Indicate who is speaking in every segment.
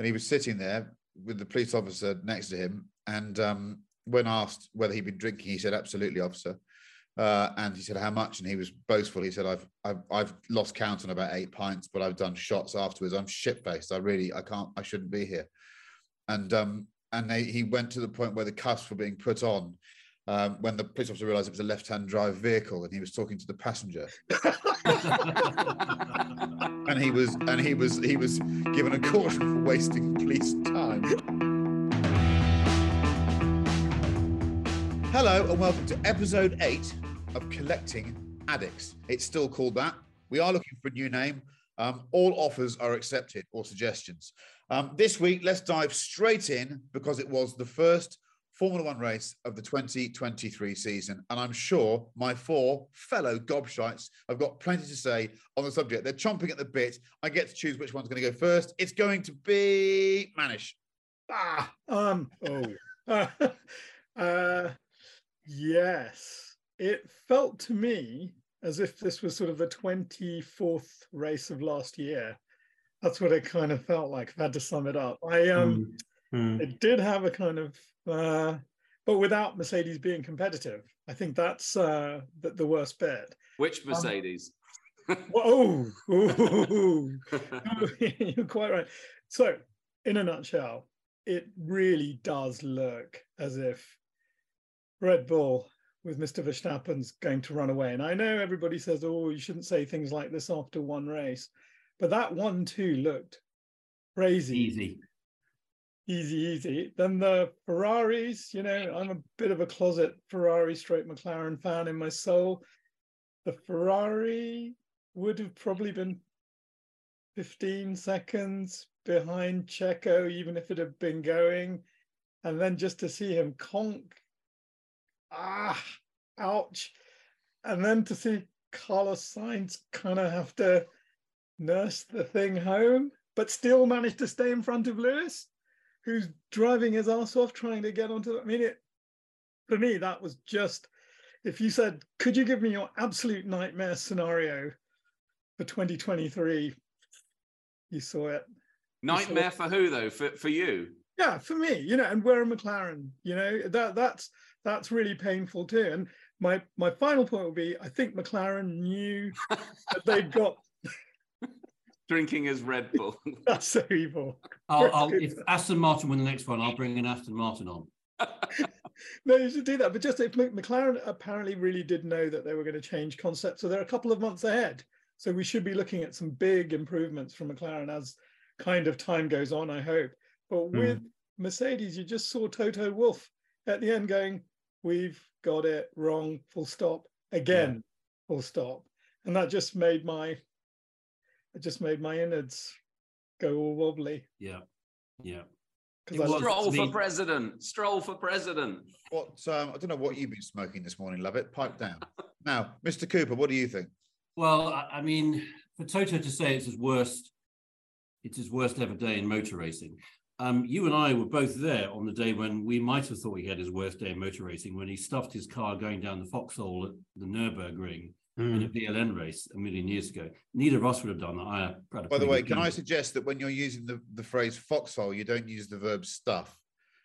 Speaker 1: and he was sitting there with the police officer next to him. And um, when asked whether he'd been drinking, he said, "Absolutely, officer." Uh, and he said, "How much?" And he was boastful. He said, "I've I've, I've lost count on about eight pints, but I've done shots afterwards. I'm shit faced. I really I can't. I shouldn't be here." And um, and they, he went to the point where the cuffs were being put on. Um, when the police officer realised it was a left-hand drive vehicle, and he was talking to the passenger, and he was and he was he was given a caution for wasting police time. Hello and welcome to episode eight of Collecting Addicts. It's still called that. We are looking for a new name. Um, all offers are accepted or suggestions. Um, this week, let's dive straight in because it was the first Formula One race of the 2023 season. And I'm sure my four fellow gobshites have got plenty to say on the subject. They're chomping at the bit. I get to choose which one's going to go first. It's going to be Manish.
Speaker 2: Ah, um, oh, uh, yes. It felt to me as if this was sort of the 24th race of last year. That's what it kind of felt like. I've had to sum it up. I um,
Speaker 3: Mm.
Speaker 2: it did have a kind of, uh, but without Mercedes being competitive. I think that's uh, the, the worst bit.
Speaker 3: Which Mercedes?
Speaker 2: Whoa, ooh, you're quite right. So, in a nutshell, it really does look as if Red Bull with Mr. Verstappen's going to run away. And I know everybody says, oh, you shouldn't say things like this after one race, but that one too looked crazy.
Speaker 4: Easy.
Speaker 2: Easy, easy. Then the Ferraris, you know, I'm a bit of a closet Ferrari straight McLaren fan in my soul. The Ferrari would have probably been 15 seconds behind Checo, even if it had been going. And then just to see him conk, ah, ouch. And then to see Carlos Sainz kind of have to nurse the thing home, but still manage to stay in front of Lewis, who's driving his ass off trying to get onto. I mean, it for me that was just. If you said, "Could you give me your absolute nightmare scenario for 2023?" You saw it.
Speaker 3: Nightmare for who though? For for you?
Speaker 2: Yeah, for me, you know, and we're a McLaren, you know, that that's that's really painful too. And my my final point would be, I think McLaren knew that they'd got
Speaker 3: Drinking as Red Bull.
Speaker 2: that's so evil.
Speaker 4: I'll, I'll, if Aston Martin win the next one, I'll bring an Aston Martin on.
Speaker 2: no, you should do that. But just if McLaren apparently really did know that they were going to change concept, so they're a couple of months ahead. So we should be looking at some big improvements from McLaren as kind of time goes on. I hope. But hmm. with Mercedes, you just saw Toto Wolff at the end going, "We've got it wrong." Full stop. Again, full stop. And that just made my, it just made my innards go all wobbly.
Speaker 4: Yeah, yeah.
Speaker 2: Because
Speaker 4: It
Speaker 2: I
Speaker 4: was-
Speaker 3: Stroll for
Speaker 4: the-
Speaker 3: president. Stroll for president.
Speaker 1: What um, I don't know what you've been smoking this morning, love it. Pipe down. now, Mr. Cooper, what do you think?
Speaker 4: Well, I, I mean, for Toto to say it's his worst, it's his worst ever day in motor racing. Um, you and I were both there on the day when we might have thought he had his worst day in motor racing when he stuffed his car going down the foxhole at the Nurburgring Mm. in a VLN race a million years ago. Neither of us would have done that. I uh, a
Speaker 1: By the way, can I suggest that when you're using the, the phrase foxhole, you don't use the verb stuff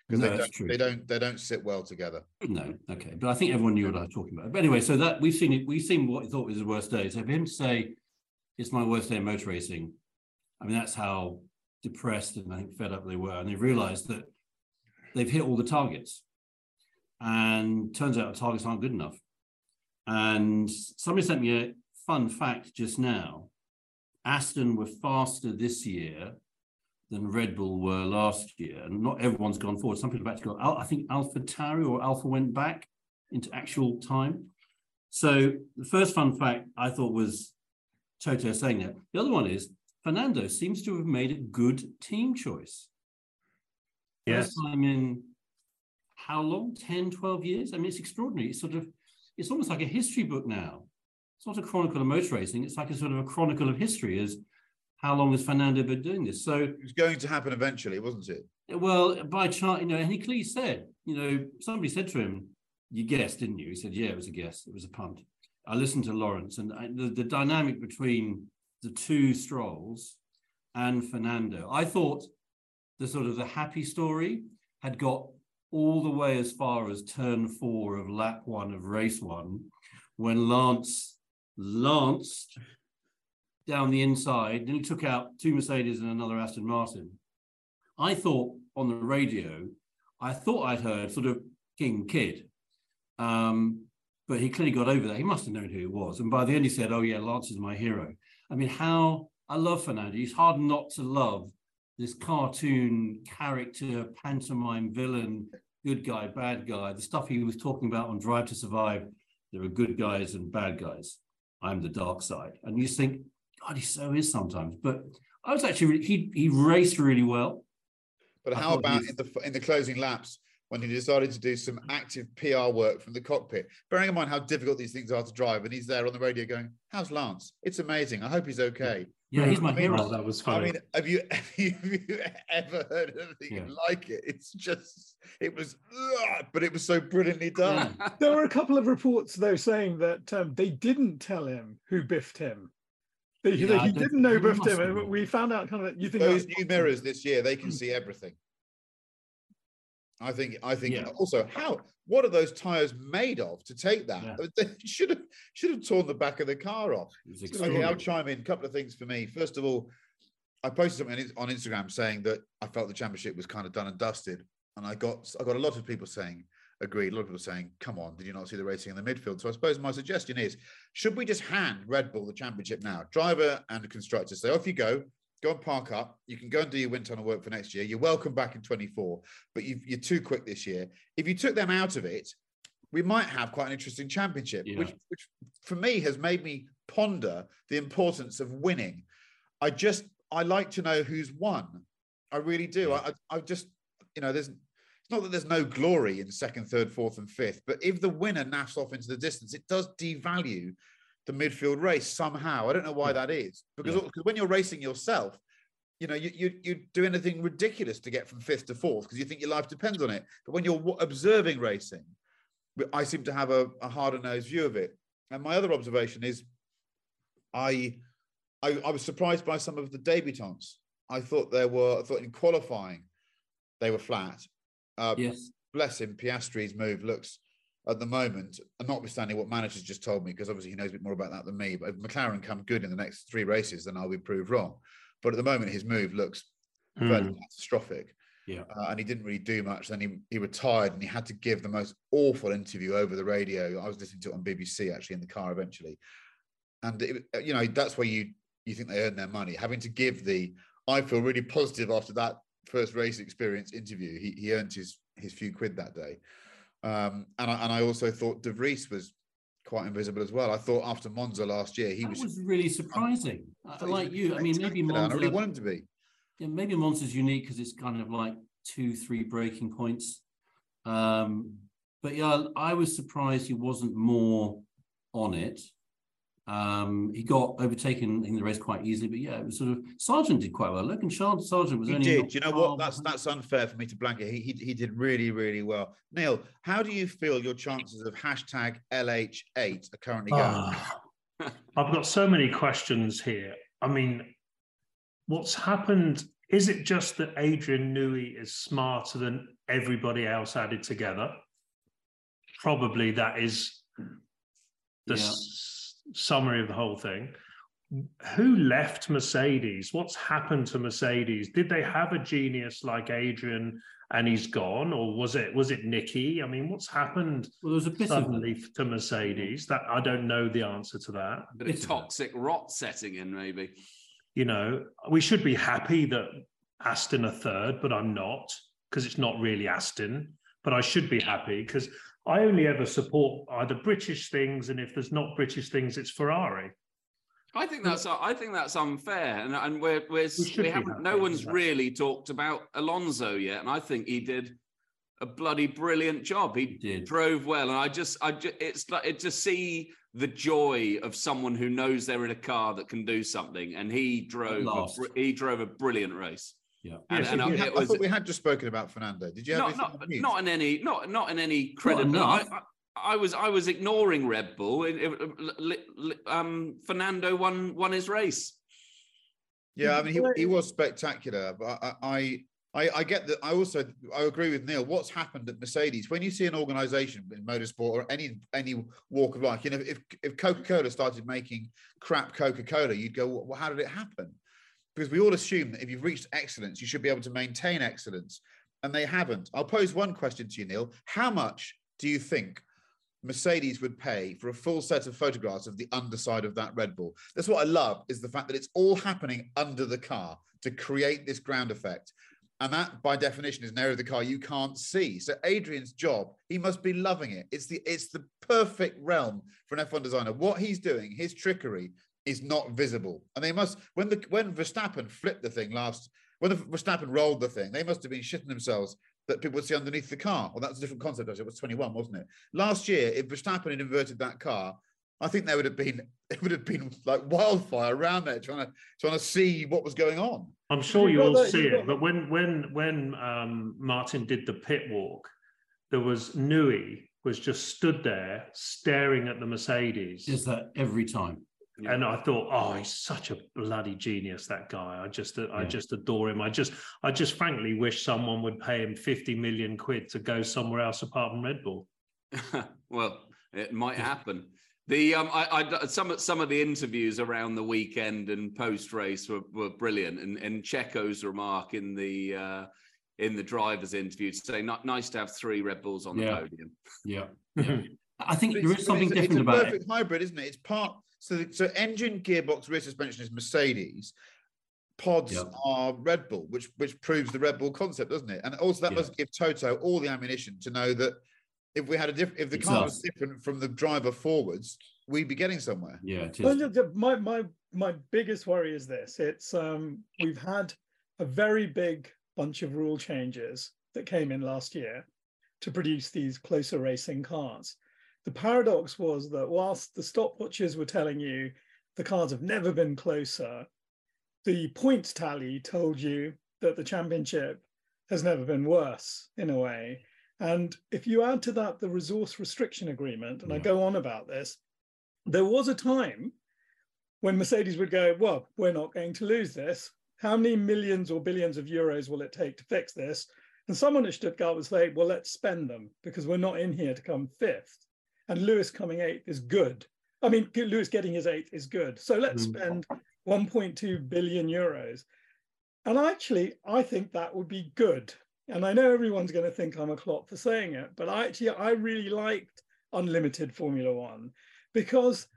Speaker 1: because
Speaker 4: No,
Speaker 1: they don't they don't they don't sit well together.
Speaker 4: No, okay, but I think everyone knew what I was talking about. But anyway, so that we've seen it. We've seen what he thought was his worst day. So for him to say it's my worst day in motor racing, I mean that's how depressed and I think fed up they were, and they realised that they've hit all the targets, and turns out the targets aren't good enough. And somebody sent me a fun fact just now: Aston were faster this year than Red Bull were last year, and not everyone's gone forward. Some people have actually. Al- I think Alpha Tauri or Alpha went back into actual time. So the first fun fact I thought was Toto saying that. The other one is Fernando seems to have made a good team choice.
Speaker 5: Yes.
Speaker 4: First time in how long? 10, 12 years? I mean, it's extraordinary. It's sort of, it's almost like a history book now. It's not a chronicle of motor racing. It's like a sort of a chronicle of history as how long has Fernando been doing this? So
Speaker 1: It was going to happen eventually, wasn't it?
Speaker 4: well, by chart, you know, and he clearly said, you know, somebody said to him, "You guessed, didn't you?" He said, "Yeah, it was a guess. It was a punt." I listened to Lawrence, and I, the, the dynamic between the two Strolls and Fernando, I thought the sort of the happy story had got all the way as far as turn four of lap one of race one, when Lance lanced down the inside, then he took out two Mercedes and another Aston Martin. I thought on the radio, I thought I'd heard sort of King Kid, um, but he clearly got over that. He must have known who it was. And by the end, he said, Oh, yeah, Lance is my hero. I mean, how I love Fernando. He's hard not to love this cartoon character, pantomime villain, good guy, bad guy, the stuff he was talking about on Drive to Survive. There are good guys and bad guys. I'm the dark side. And you just think, God, he so is sometimes. But I was actually, really, he, he raced really well.
Speaker 1: But
Speaker 4: I
Speaker 1: how about in the in the closing laps when he decided to do some active PR work from the cockpit? Bearing in mind how difficult these things are to drive, and he's there on the radio going, "How's Lance? It's amazing. I hope he's okay."
Speaker 4: Yeah, he's my
Speaker 1: I mean,
Speaker 4: hero.
Speaker 5: That was funny.
Speaker 1: I mean, have you have you ever heard anything
Speaker 4: Yeah.
Speaker 1: like it? It's just it was, ugh, but it was so brilliantly done.
Speaker 2: There were a couple of reports, though, saying that um, they didn't tell him who biffed him. They,
Speaker 4: Yeah,
Speaker 2: that he didn't know
Speaker 4: think he
Speaker 2: biffed him,
Speaker 4: must have.
Speaker 2: and we found out kind of. You think
Speaker 1: Those new mirrors this year, they can see everything. I think. I think.
Speaker 4: Yeah.
Speaker 1: Also, how? What are those tires made of to take that?
Speaker 4: Yeah.
Speaker 1: They should have should have torn the back of the car off. Okay. I'll chime in. A couple of things for me. First of all, I posted something on Instagram saying that I felt the championship was kind of done and dusted, and I got I got a lot of people saying agreed. A lot of people saying, "Come on, did you not see the racing in the midfield?" So I suppose my suggestion is, should we just hand Red Bull the championship now? Driver and constructor say, "Off you go." Go and park up. You can go and do your wind tunnel work for next year. You're welcome back in 24, but you've, you're too quick this year. If you took them out of it, we might have quite an interesting championship, which,
Speaker 4: Yeah.
Speaker 1: which for me has made me ponder the importance of winning. I just I like to know who's won. I really do. I, I I just you know there's it's not that there's no glory in second, third, fourth, and fifth, but if the winner naffs off into the distance, it does devalue the midfield race somehow. I don't know why that is because,
Speaker 4: Yeah.
Speaker 1: when you're racing yourself, you know, you, you you do anything ridiculous to get from fifth to fourth because you think your life depends on it. But when you're observing racing, I seem to have a, a harder nosed view of it. And my other observation is, I, I I was surprised by some of the debutants. I thought there were. I thought in qualifying, they were flat. Uh,
Speaker 4: Yes.
Speaker 1: bless him, Piastri's move looks at the moment, and notwithstanding what manager's just told me, because obviously he knows a bit more about that than me. But if McLaren come good in the next three races, then I'll be proved wrong. But at the moment, his move looks
Speaker 5: Mm.
Speaker 1: catastrophic.
Speaker 4: Yeah.
Speaker 1: Uh, and he didn't really do much. Then he, he retired and he had to give the most awful interview over the radio. I was listening to it on BBC actually in the car eventually. And, it, you know, that's where you, you think they earn their money, having to give the, I feel really positive after that first race experience interview. He, he earned his, his few quid that day. Um, and, I, and I also thought De Vries was quite invisible as well. I thought after Monza last year, he
Speaker 4: That
Speaker 1: was,
Speaker 4: was really surprising.
Speaker 1: I
Speaker 4: I-
Speaker 1: thought he was
Speaker 4: like you, I mean, maybe
Speaker 1: and I really
Speaker 4: Monza,
Speaker 1: want him to be.
Speaker 4: yeah, maybe Monza's unique because it's kind of like two, three breaking points. Um, but yeah, I was surprised he wasn't more on it. Um, he got overtaken in the race quite easily, but yeah, it was sort of Sargent did quite well. Look, Logan Sargent was
Speaker 1: He
Speaker 4: only.
Speaker 1: did. You know what? That's that's unfair for me to blanket. He, he he did really really well. Neil, how do you feel your chances of hashtag LH8 are currently going?
Speaker 5: Ah, I've got so many questions here. I mean, what's happened? Is it just that Adrian Newey is smarter than everybody else added together? Probably that is the
Speaker 4: Yeah.
Speaker 5: S- summary of the whole thing. Who left Mercedes? What's happened to Mercedes? Did they have a genius like Adrian and he's gone, or was it was it Niki? I mean, what's happened
Speaker 4: Well, there was a bit of
Speaker 5: suddenly to Mercedes? That I don't know the answer to that.
Speaker 3: A bit
Speaker 4: Bit
Speaker 3: of
Speaker 4: of
Speaker 3: toxic rot setting in, maybe.
Speaker 5: you know, we should be happy that Aston are third, but I'm not because it's not really Aston. But I should be happy because I only ever support either British things, and if there's not British things, it's Ferrari.
Speaker 3: I think that's I think that's unfair, and and we're we're
Speaker 5: We
Speaker 3: we haven't. No one's
Speaker 5: yeah.
Speaker 3: really talked about Alonso yet, and I think he did a bloody brilliant job. He,
Speaker 4: He did.
Speaker 3: drove well, and I just I just, it's like it to see the joy of someone who knows they're in a car that can do something, and he drove a, he drove a brilliant race.
Speaker 4: Yeah.
Speaker 3: And,
Speaker 5: Yes,
Speaker 3: and
Speaker 1: We
Speaker 3: I-
Speaker 1: had-
Speaker 3: it
Speaker 1: I thought we had just spoken about Fernando. Did you have
Speaker 3: not not, not in any not not in any credit.
Speaker 4: enough.
Speaker 3: I, I, I was I was ignoring Red Bull. It- it- um, Fernando won won his race.
Speaker 1: Yeah, I mean, he, he was spectacular, but I, I, I, I get that. I also, I agree with Neil. What's happened at Mercedes when you see an organisation in motorsport or any any walk of life? You know, if if Coca Cola started making crap Coca Cola, you'd go, well, how did it happen? Because we all assume that if you've reached excellence, you should be able to maintain excellence, and they haven't. I'll pose one question to you, Neil. How much do you think Mercedes would pay for a full set of photographs of the underside of that Red Bull. That's what I love is the fact that it's all happening under the car to create this ground effect. And that by definition is an area of the car you can't see. So Adrian's job, he must be loving it. It's the it's the perfect realm for an F1 designer. What he's doing, his trickery is not visible. And they must when the when Verstappen flipped the thing last when the Verstappen rolled the thing, they must have been shitting themselves that people would see underneath the car. Well, that's a different concept. Actually. It was 21, wasn't it? Last year, if Verstappen had inverted that car, I think there would have been it would have been like wildfire around there trying to trying to see what was going on.
Speaker 5: I'm sure
Speaker 2: You've
Speaker 5: you all
Speaker 2: that-
Speaker 5: see
Speaker 2: you've
Speaker 5: it,
Speaker 2: got-
Speaker 5: but when when when um, Martin did the pit walk, there was Newey was just stood there staring at the Mercedes,
Speaker 4: Is that every time.
Speaker 5: And I thought, oh, he's such a bloody genius. That guy, I just I
Speaker 4: Yeah.
Speaker 5: just adore him. I just I just frankly wish someone would pay him 50 million quid to go somewhere else apart from Red Bull.
Speaker 3: well, it might happen. The um, I, I some of- some of the interviews around the weekend and post race were, were brilliant, and and Checo's remark in the uh, in the drivers' interview to say, "Not nice to have three Red Bulls on the
Speaker 4: Yeah.
Speaker 3: podium."
Speaker 4: Yeah. yeah. I think
Speaker 1: But
Speaker 4: there
Speaker 1: it's-
Speaker 4: is something
Speaker 1: it's,
Speaker 4: different
Speaker 1: a
Speaker 4: about it.
Speaker 1: perfect hybrid, isn't it? It's part so so engine, gearbox, rear suspension is Mercedes. Pods
Speaker 4: Yep.
Speaker 1: are Red Bull, which which proves the Red Bull concept, doesn't it? And also that
Speaker 4: Yeah.
Speaker 1: must give Toto all the ammunition to know that if we had a different, if the
Speaker 4: It
Speaker 1: car was different from the driver forwards, we'd be getting somewhere.
Speaker 4: Yeah, it
Speaker 2: Well,
Speaker 4: is.
Speaker 2: the- the- my my my biggest worry is this: it's um, we've had a very big bunch of rule changes that came in last year to produce these closer racing cars. The paradox was that whilst the stopwatches were telling you the cars have never been closer, the points tally told you that the championship has never been worse in a way. And if you add to that the resource restriction agreement, and I go on about this, there was a time when Mercedes would go, Well, we're not going to lose this. How many millions or billions of euros will it take to fix this? And someone at Stuttgart would say, Well, let's spend them because we're not in here to come fifth. And Lewis coming eighth is good. I mean, Lewis getting his eighth is good. So let's
Speaker 4: Mm.
Speaker 2: spend 1.2 billion euros. And actually, I think that would be good. And I know everyone's going to think I'm a clot for saying it, but I actually, I really liked unlimited Formula One because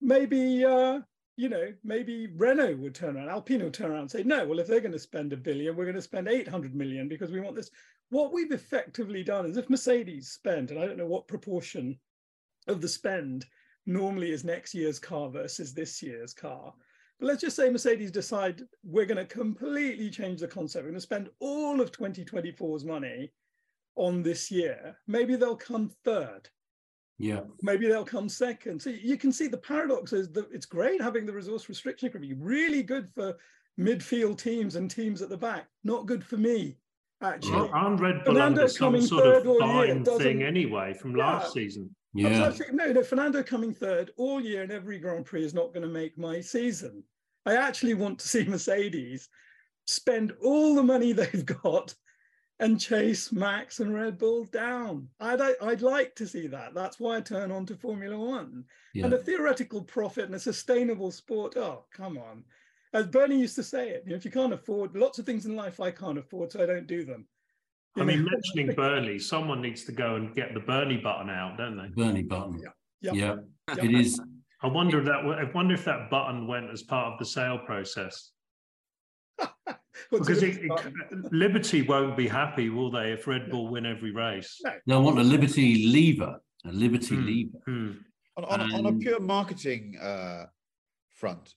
Speaker 2: maybe, uh, you know, maybe Renault would turn around, Alpine would turn around and say, no, well, if they're going to spend a billion, we're going to spend 800 million because we want this. What we've effectively done is if Mercedes spent, and I don't know what proportion of the spend normally is next year's car versus this year's car. But let's just say Mercedes decide we're going to completely change the concept. We're going to spend all of 2024's money on this year. Maybe they'll come third.
Speaker 4: Yeah.
Speaker 2: Maybe they'll come second. So you can see the paradox is that it's great having the resource restriction can really good for midfield teams and teams at the back. Not good for me, actually.
Speaker 5: Well, aren't Red Bull
Speaker 2: Fernando
Speaker 5: under some sort of
Speaker 2: third all year
Speaker 5: fine thing anyway from
Speaker 2: Yeah.
Speaker 5: last season?
Speaker 4: Yeah.
Speaker 2: Absolutely. No, no, Fernando coming third all year in every Grand Prix is not going to make my season. I actually want to see Mercedes spend all the money they've got and chase Max and Red Bull down. I'd, I'd like to see that. That's why I turn on to Formula One.
Speaker 4: Yeah.
Speaker 2: And a theoretical profit and a sustainable sport. Oh, come on. As Bernie used to say it, you know, if you can't afford lots of things in life, I can't afford, so I don't do them.
Speaker 5: I mean, mentioning Bernie, someone needs to go and get the Bernie button out, don't they?
Speaker 4: Bernie button.
Speaker 2: Yeah.
Speaker 4: Yeah.
Speaker 2: Yeah.
Speaker 4: It is.
Speaker 5: I wonder if that I wonder if that button went as part of the sale process. Because
Speaker 2: it-
Speaker 5: it, it- Liberty won't be happy, will they, if Red Bull win every race?
Speaker 2: No.
Speaker 4: They'll want a Liberty lever. A Liberty
Speaker 5: Hmm.
Speaker 4: lever.
Speaker 5: Hmm.
Speaker 1: On, on, a- on a pure marketing uh, front,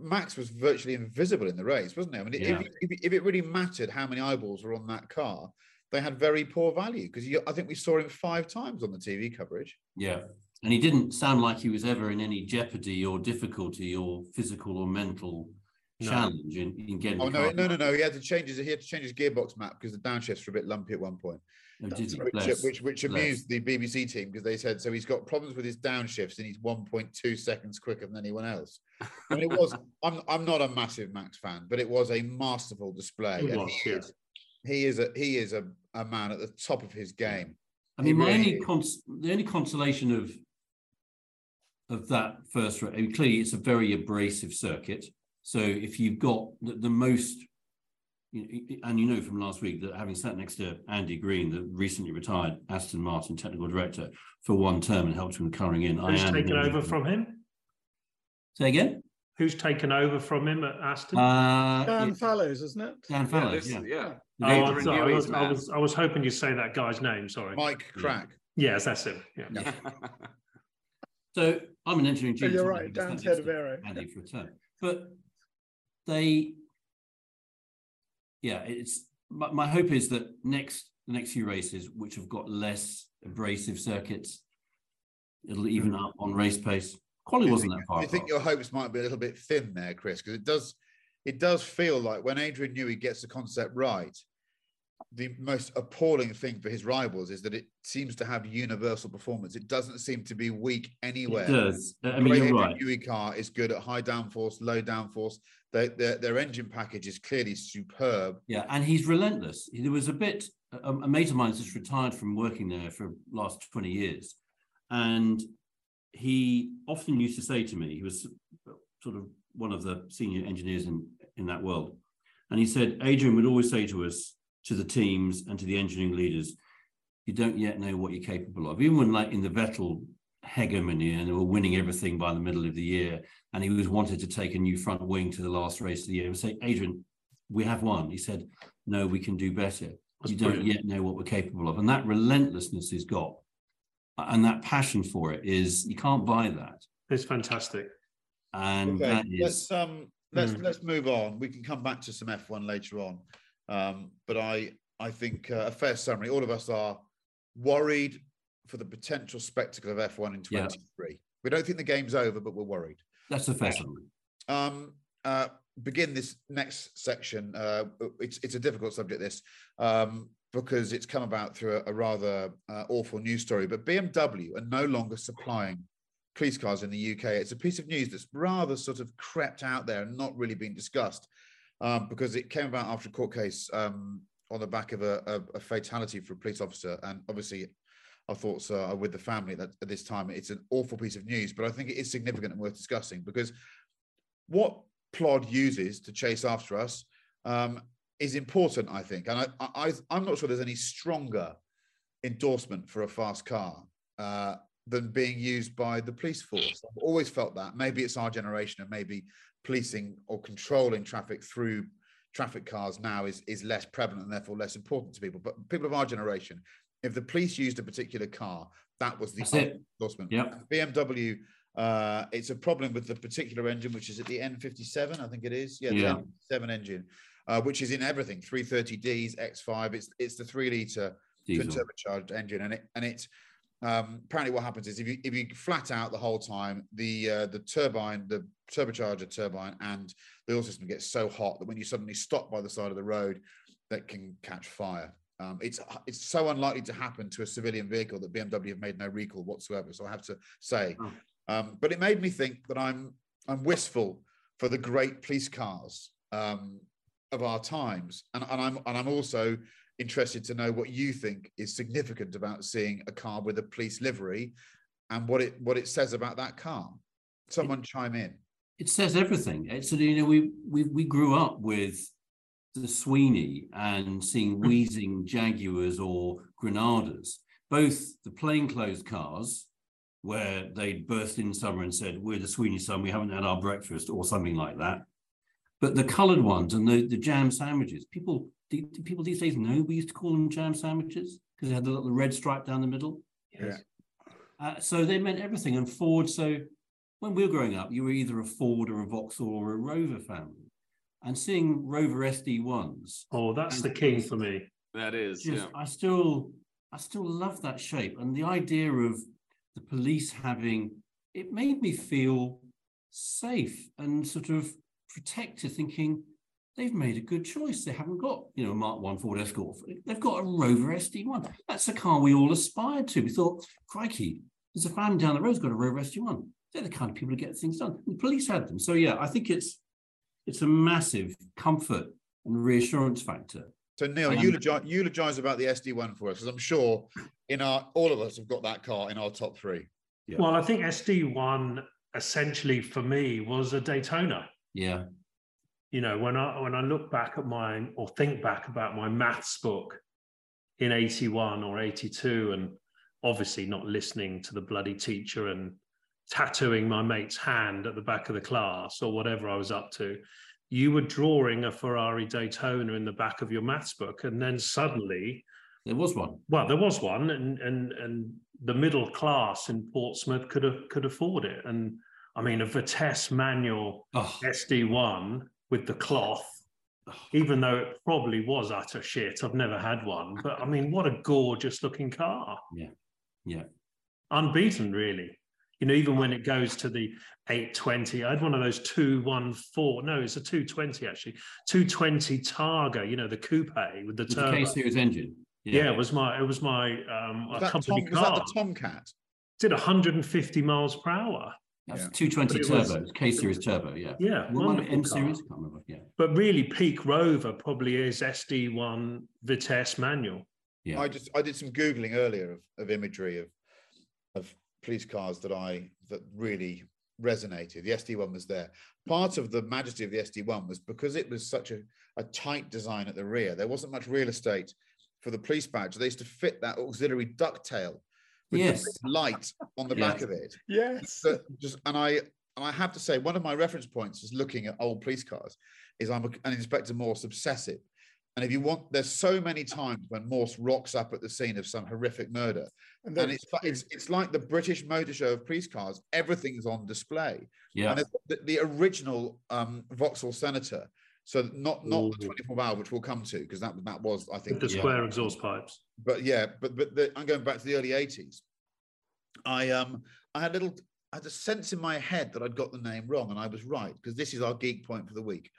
Speaker 1: Max was virtually invisible in the race, wasn't he? I mean,
Speaker 4: Yeah.
Speaker 1: if, if, if it really mattered how many eyeballs were on that car, they had very poor value because I think we saw him five times on the TV coverage.
Speaker 4: Yeah. And he didn't sound like he was ever in any jeopardy or difficulty or physical or mental
Speaker 5: No.
Speaker 4: challenge in, in getting.
Speaker 1: Oh no, no, no, no! He had to change his he had to change his gearbox map because the downshifts were a bit lumpy at one point.
Speaker 4: Did he?
Speaker 1: which, which which
Speaker 4: bless.
Speaker 1: amused the BBC team because they said so he's got problems with his downshifts and he's 1.2 seconds quicker than anyone else. I mean, it was. I'm I'm not a massive Max fan, but it was a masterful display.
Speaker 5: It was,
Speaker 1: he
Speaker 5: yeah.
Speaker 1: is he is a he is a, a man at the top of his game.
Speaker 4: I mean,
Speaker 1: He
Speaker 4: my
Speaker 1: really
Speaker 4: only cons- the only consolation of of that first race, I mean, clearly it's a very abrasive circuit. So if you've got the, the most, you know, and you know from last week that having sat next to Andy Green, the recently retired Aston Martin technical director, for one term and helped him colouring in.
Speaker 5: Who's
Speaker 4: I am
Speaker 5: taken over from him?
Speaker 4: Say again.
Speaker 5: Who's taken over from him at Aston?
Speaker 4: Uh,
Speaker 2: Dan
Speaker 4: yeah,
Speaker 2: Fallows, isn't it?
Speaker 4: Dan
Speaker 3: Yeah,
Speaker 4: Fallows.
Speaker 3: this-
Speaker 4: Yeah.
Speaker 3: yeah.
Speaker 5: Oh, I,
Speaker 3: Adrian
Speaker 5: I was, I, was, I was hoping you'd say that guy's name. Sorry.
Speaker 1: Mike
Speaker 4: Yeah.
Speaker 1: Krack.
Speaker 5: Yes, that's him. Yeah.
Speaker 1: Yeah.
Speaker 4: So I'm an engineering
Speaker 2: Oh, you're right,
Speaker 4: I've sat
Speaker 2: Dan's head of aero.
Speaker 4: Andy for a term. But they, yeah, it's my, my hope is that next the next few races, which have got less abrasive circuits, it'll even hmm. up on race pace. Quality wasn't that far.
Speaker 1: You think your hopes might be a little bit thin there, Chris? Because it does, it does feel like when Adrian Newey gets the concept right, the most appalling thing for his rivals is that it seems to have universal performance. It doesn't seem to be weak anywhere.
Speaker 4: It does. I mean,
Speaker 1: way
Speaker 4: you're right.
Speaker 1: Newey car is good at high downforce, low downforce. Their, their, their engine package is clearly superb.
Speaker 4: Yeah, and he's relentless. There was a bit. A, a mate of mine just retired from working there for the last twenty years, and he often used to say to me, he was sort of one of the senior engineers in in that world, and he said, Adrian would always say to us, to the teams and to the engineering leaders, you don't yet know what you're capable of. Even when, like in the Vettel hegemony, and they were winning everything by the middle of the year, and he was wanted to take a new front wing to the last race of the year, and say, Adrian, we have one. He said, no, we can do better.
Speaker 5: That's
Speaker 4: you don't
Speaker 5: brilliant.
Speaker 4: yet know what we're capable of. And that relentlessness he's got, and that passion for it is, you can't buy that.
Speaker 5: It's fantastic.
Speaker 4: And
Speaker 1: Okay,
Speaker 4: that
Speaker 1: let's um let's
Speaker 5: Mm.
Speaker 1: let's move on. We can come back to some F1 later on. Um, but I I think uh, a fair summary. All of us are worried for the potential spectacle of F1 in
Speaker 4: Yeah.
Speaker 1: 23. We don't think the game's over, but we're worried.
Speaker 4: that's a fair summary.
Speaker 1: um, uh, begin this next section. Uh, it's it's a difficult subject this um, because it's come about through a, a rather uh, awful news story. But BMW are no longer supplying police cars in the UK. It's a piece of news that's rather sort of crept out there and not really been discussed um, because it came about after a court case um, on the back of a, a, a fatality for a police officer, and obviously. Our thoughts are with the family that at this time it's an awful piece of news, but I think it is significant and worth discussing because what Plod uses to chase after us um, is important, I think. And I, I, I'm not sure there's any stronger endorsement for a fast car uh, than being used by the police force. I've always felt that. Maybe it's our generation, and maybe policing or controlling traffic through traffic cars now is, is less prevalent and therefore less important to people. But people of our generation, if the police used a particular car, that was the endorsement.
Speaker 4: Yep.
Speaker 1: BMW, uh, it's a problem with the particular engine, which is at the N57, I think it is. Yeah,
Speaker 4: Yeah.
Speaker 1: the N57 engine, uh, which is in everything 330Ds, X5. It's it's the three liter turbocharged engine, and it and it um, apparently what happens is if you if you flat out the whole time, the uh, the turbine, the turbocharger turbine, and the oil system gets so hot that when you suddenly stop by the side of the road, that can catch fire. Um, it's it's so unlikely to happen to a civilian vehicle that BMW have made no recall whatsoever. So I have to say,
Speaker 4: Oh.
Speaker 1: um, but it made me think that I'm I'm wistful for the great police cars um, of our times, and, and I'm and I'm also interested to know what you think is significant about seeing a car with a police livery, and what it what it says about that car. Someone chime in.
Speaker 4: it says everything. It's you know we we we grew up with the Sweeney and seeing hmm. wheezing Jaguars or Granadas, both the plainclothes cars where they'd burst in summer and said, "We're the Sweeney son, we haven't had our breakfast" or something like that. But the coloured ones and the the jam sandwiches, people do, do people these days know we used to call them jam sandwiches because they had the little red stripe down the middle.
Speaker 1: Yeah.
Speaker 4: Uh, so they meant everything. And Ford, so when we were growing up, you were either a Ford or a Vauxhall or a Rover family. And seeing Rover SD1s,
Speaker 5: Oh, that's the king for me.
Speaker 3: That is,
Speaker 4: just
Speaker 3: yeah.
Speaker 4: I still I still love that shape. And the idea of the police having it made me feel safe and sort of protected, thinking they've made a good choice. They haven't got, you know, a Mark One Ford Escort. They've got a Rover SD1. That's a car we all aspired to. We thought, crikey, there's a family down the road's got a Rover SD1. They're the kind of people who get things done. The police had them. So yeah, I think it's it's a massive comfort and reassurance factor.
Speaker 1: So Neil,
Speaker 4: Um,
Speaker 1: eulogize, eulogize about the SD1 for us, because I'm sure in our all of us have got that car in our top three.
Speaker 4: Yeah.
Speaker 5: Well, I think SD1 essentially for me was a Daytona.
Speaker 4: Yeah.
Speaker 5: You know, when I when I look back at my or think back about my maths book in 81 or 82 and obviously not listening to the bloody teacher and tattooing my mate's hand at the back of the class or whatever I was up to, you were drawing a Ferrari Daytona in the back of your maths book. And then suddenly,
Speaker 4: There was one.
Speaker 5: well, there was one, and and and the middle class in Portsmouth could have could afford it. And I mean, a Vitesse manual
Speaker 4: Oh,
Speaker 5: SD1 with the cloth, even though it probably was utter shit. I've never had one, but I mean, what a gorgeous looking car.
Speaker 4: Yeah. Yeah.
Speaker 5: Unbeaten, really. You know, even when it goes to the 820, I had one of those 214. No, it's a 220 actually. 220 Targa, you know, the coupe with the
Speaker 4: With the K-series engine.
Speaker 5: Yeah, it was my it was my um
Speaker 1: Was
Speaker 5: a company
Speaker 1: Tom, was that the Tomcat?
Speaker 5: Did 150 miles per hour.
Speaker 4: That's
Speaker 1: Yeah.
Speaker 4: 220
Speaker 5: But was-
Speaker 4: turbo, K series turbo. Yeah.
Speaker 5: Yeah,
Speaker 4: one M series, I can't remember. Yeah.
Speaker 5: But really, peak Rover probably is SD1 Vitesse manual.
Speaker 4: Yeah.
Speaker 1: I just I did some googling earlier of, of imagery of of police cars that I that really resonated. The SD1 was there. Part of the majesty of the SD1 was because it was such a, a tight design at the rear. There wasn't much real estate for the police badge. They used to fit that auxiliary ducktail with
Speaker 4: Yes.
Speaker 1: light on the
Speaker 4: Yeah.
Speaker 1: back of it.
Speaker 2: Yes.
Speaker 1: But just and I and I have to say one of my reference points is looking at old police cars is I'm a, an Inspector Morse obsessive. And if you want, there's so many times when Morse rocks up at the scene of some horrific murder,
Speaker 2: And,
Speaker 1: and
Speaker 2: then-
Speaker 1: it's like- it's it's like the British Motor Show of police cars. Everything's on display.
Speaker 4: Yeah.
Speaker 1: And the, the original um, Vauxhall Senator, so not not the 24 valve, which we'll come to because that that was I think
Speaker 5: With the
Speaker 4: Yeah.
Speaker 5: square exhaust pipes.
Speaker 1: but yeah, but but the, I'm going back to the early 80s. I um I had a little I had a sense in my head that I'd got the name wrong, and I was right because this is our geek point for the week.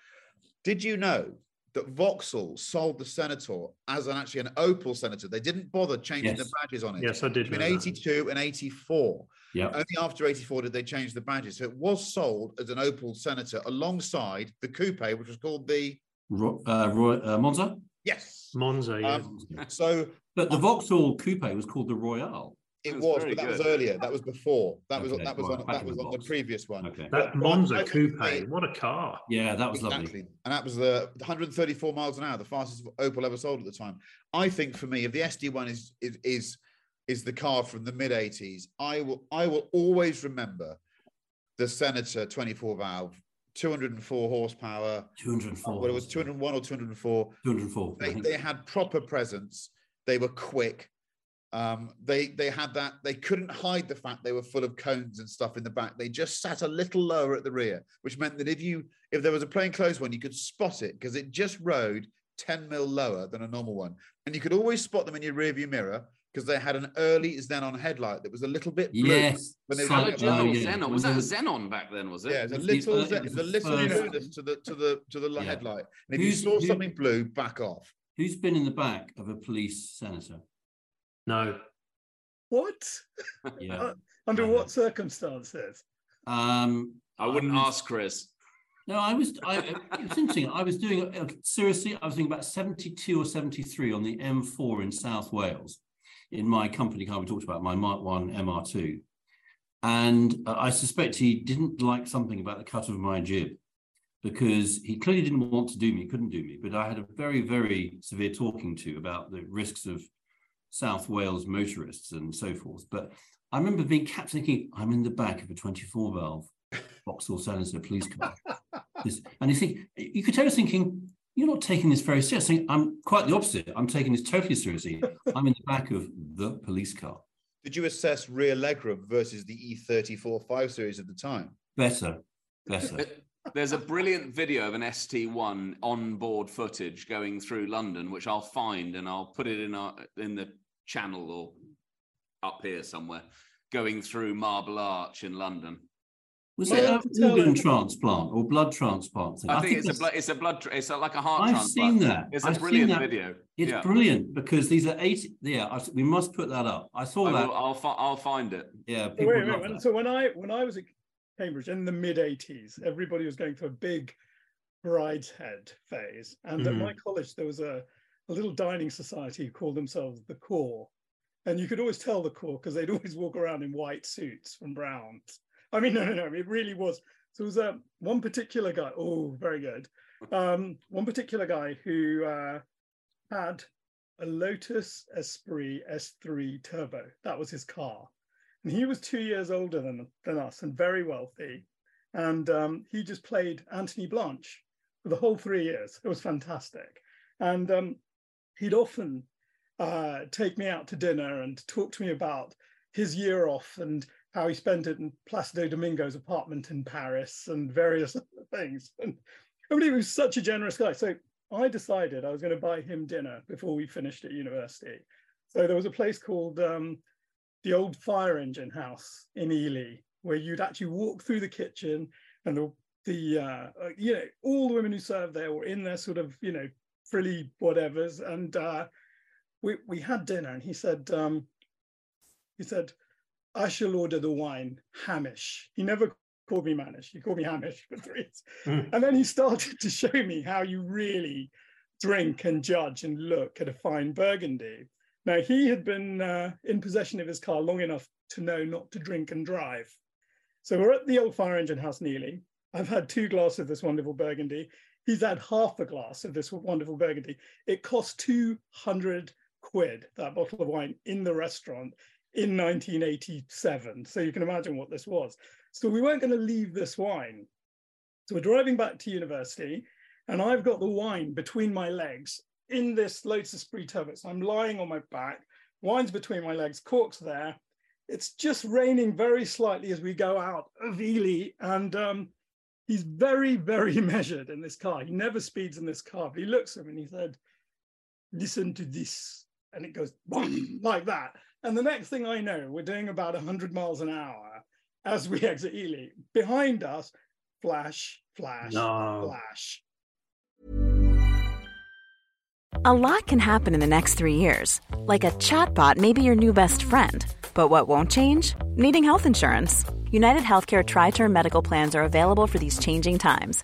Speaker 1: Did you know that Vauxhall sold the Senator as an actually an Opel Senator? They didn't bother changing the badges on it.
Speaker 5: Yes, I did.
Speaker 1: Between
Speaker 5: know that.
Speaker 1: 82 and 84.
Speaker 4: Yeah.
Speaker 1: Only after 84 did they change the badges. So it was sold as an Opel Senator alongside the coupe, which was called the
Speaker 4: Ro- uh, Roy, uh, Monza.
Speaker 1: yes.
Speaker 5: Monza, yeah.
Speaker 1: Um, so
Speaker 4: But the Vauxhall Coupe was called the Royale.
Speaker 1: It
Speaker 3: That's
Speaker 1: was, but that was earlier. That was before. That was
Speaker 4: Okay,
Speaker 1: that was
Speaker 4: right,
Speaker 1: on that was
Speaker 4: the
Speaker 1: on the previous one.
Speaker 4: Okay.
Speaker 5: that
Speaker 1: but
Speaker 5: Monza
Speaker 1: I
Speaker 5: coupe, what a car.
Speaker 4: Yeah, that was
Speaker 1: Exactly,
Speaker 4: lovely.
Speaker 1: and that was the 134 miles an hour, the fastest Opel ever sold at the time. I think for me, if the SD1 is is is is the car from the mid 80s, I will I will always remember the Senator 24 valve, 204 horsepower.
Speaker 4: 204.
Speaker 1: What it was 201 or 204.
Speaker 4: 204.
Speaker 1: They, they had proper presence. They were quick. Um, they they had that. They couldn't hide the fact they were full of cones and stuff in the back. They just sat a little lower at the rear, which meant that if you if there was a plain clothes one, you could spot it because it just rode 10 mil lower than a normal one, and you could always spot them in your rear view mirror because they had an early xenon headlight that was a little bit blue.
Speaker 4: Yes.
Speaker 1: when they were
Speaker 3: Colour
Speaker 1: it.
Speaker 3: Xenon,
Speaker 4: Oh, yeah.
Speaker 3: Xenon. Was that a Xenon back then? Was it?
Speaker 1: Yeah, a
Speaker 4: It was the
Speaker 1: little,
Speaker 4: ear- it was
Speaker 1: a
Speaker 4: the
Speaker 1: little
Speaker 4: first-
Speaker 1: to the to the to the
Speaker 4: Yeah.
Speaker 1: headlight. And if you saw
Speaker 4: who-
Speaker 1: something blue, back off.
Speaker 4: Who's been in the back of a police senator?
Speaker 5: No.
Speaker 2: What?
Speaker 4: Yeah.
Speaker 2: Uh, Under
Speaker 4: I
Speaker 2: what circumstances?
Speaker 4: Um,
Speaker 3: I wouldn't
Speaker 4: was-
Speaker 3: ask Chris.
Speaker 4: No, I was. I, it's interesting. I was doing uh, seriously. I was doing about seventy-two or seventy-three on the M4 in South Wales, in my company car we talked about, my Mark One MR2, and uh, I suspect he didn't like something about the cut of my jib, because he clearly didn't want to do me, couldn't do me. But I had a very, very severe talking to about the risks of South Wales motorists and so forth. But I remember being kept thinking, I'm in the back of a 24 valve Vauxhall Silencer police car. This- and you think you could tell was thinking, you're not taking this very seriously. I'm quite the opposite. I'm taking this totally seriously. I'm in the back of the police car.
Speaker 1: Did you assess rear legroom versus the E34 5 Series at the time?
Speaker 4: Better, better.
Speaker 3: There's a brilliant video of an SD1 onboard footage going through London, which I'll find and I'll put it in our in the channel or up here somewhere, going through Marble Arch in London.
Speaker 4: Was
Speaker 2: Well,
Speaker 4: it
Speaker 2: I
Speaker 4: an organ transplant or blood transplant thing?
Speaker 3: I, think, it's a blood. It's a blood. It's a, like a heart
Speaker 4: I've
Speaker 3: transplant.
Speaker 4: seen that.
Speaker 3: It's a
Speaker 4: I've
Speaker 3: brilliant video.
Speaker 4: It's
Speaker 3: yeah.
Speaker 4: brilliant because these are eight. Yeah, I- we must put that up. I saw
Speaker 3: I
Speaker 4: that.
Speaker 3: will, I'll, fi- I'll find it.
Speaker 4: Yeah,
Speaker 2: So
Speaker 4: people
Speaker 2: wait a
Speaker 4: love
Speaker 2: minute. when- So when I when I was at Cambridge in the mid '80s, everybody was going through a big brideshead phase, and at
Speaker 4: Mhm.
Speaker 2: my college there was a, a little dining society who called themselves the Core, and you could always tell the Core because they'd always walk around in white suits from Browns. I mean, no, no, no, it really was. So it was uh, one particular guy. Oh, very good. Um, one particular guy who uh, had a Lotus Esprit S3 Turbo. That was his car. And he was two years older than, than us and very wealthy. And um, he just played Anthony Blanche for the whole three years. It was fantastic. And um, he'd often uh, take me out to dinner and talk to me about his year off and how he spent it in Placido Domingo's apartment in Paris and various other things. And I mean, he was such a generous guy. So I decided I was going to buy him dinner before we finished at university. So there was a place called um, the Old Fire Engine House in Ely, where you'd actually walk through the kitchen and the the uh, uh, you know all the women who served there were in their sort of you know frilly whatevers, and uh, we we had dinner, and he said um, he said I shall order the wine Hamish. He never called me Manish. He called me Hamish for three years.
Speaker 5: Mm.
Speaker 2: And then he started to show me how you really drink and judge and look at a fine Burgundy. Now, he had been uh, in possession of his car long enough to know not to drink and drive. So we're at the old fire engine house, in Ely. I've had two glasses of this wonderful Burgundy. He's had half a glass of this wonderful Burgundy. It cost 200 quid, that bottle of wine, in the restaurant in 1987. So you can imagine what this was. So we weren't going to leave this wine. So we're driving back to university, and I've got the wine between my legs in this Lotus Esprit Turbo. So I'm lying on my back, wine's between my legs, cork's there. It's just raining very slightly as we go out of Ely, and um, he's very, very measured in this car. He never speeds in this car, but he looks at me and he said, Listen to this. And it goes like that. And the next thing I know, we're doing about 100 miles an hour as we exit Ely. Behind us, flash, flash,
Speaker 5: No.
Speaker 2: flash.
Speaker 6: A lot can happen in the next three years. Like a chatbot may be your new best friend. But what won't change? Needing health insurance. United Healthcare Tri Term Medical Plans are available for these changing times.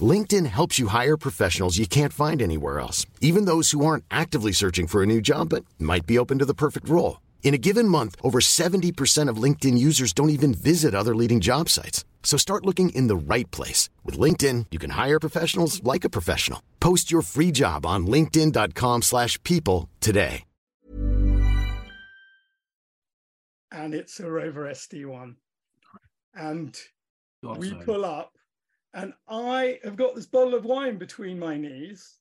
Speaker 7: LinkedIn helps you hire professionals you can't find anywhere else, even those who aren't actively searching for a new job but might be open to the perfect role. In a given month, over 70% of LinkedIn users don't even visit other leading job sites. So start looking in the right place. With LinkedIn, you can hire professionals like a professional. Post your free job on linkedin.com slash people today.
Speaker 2: and it's a Rover SD1. And we pull up, and I have got this bottle of wine between my knees.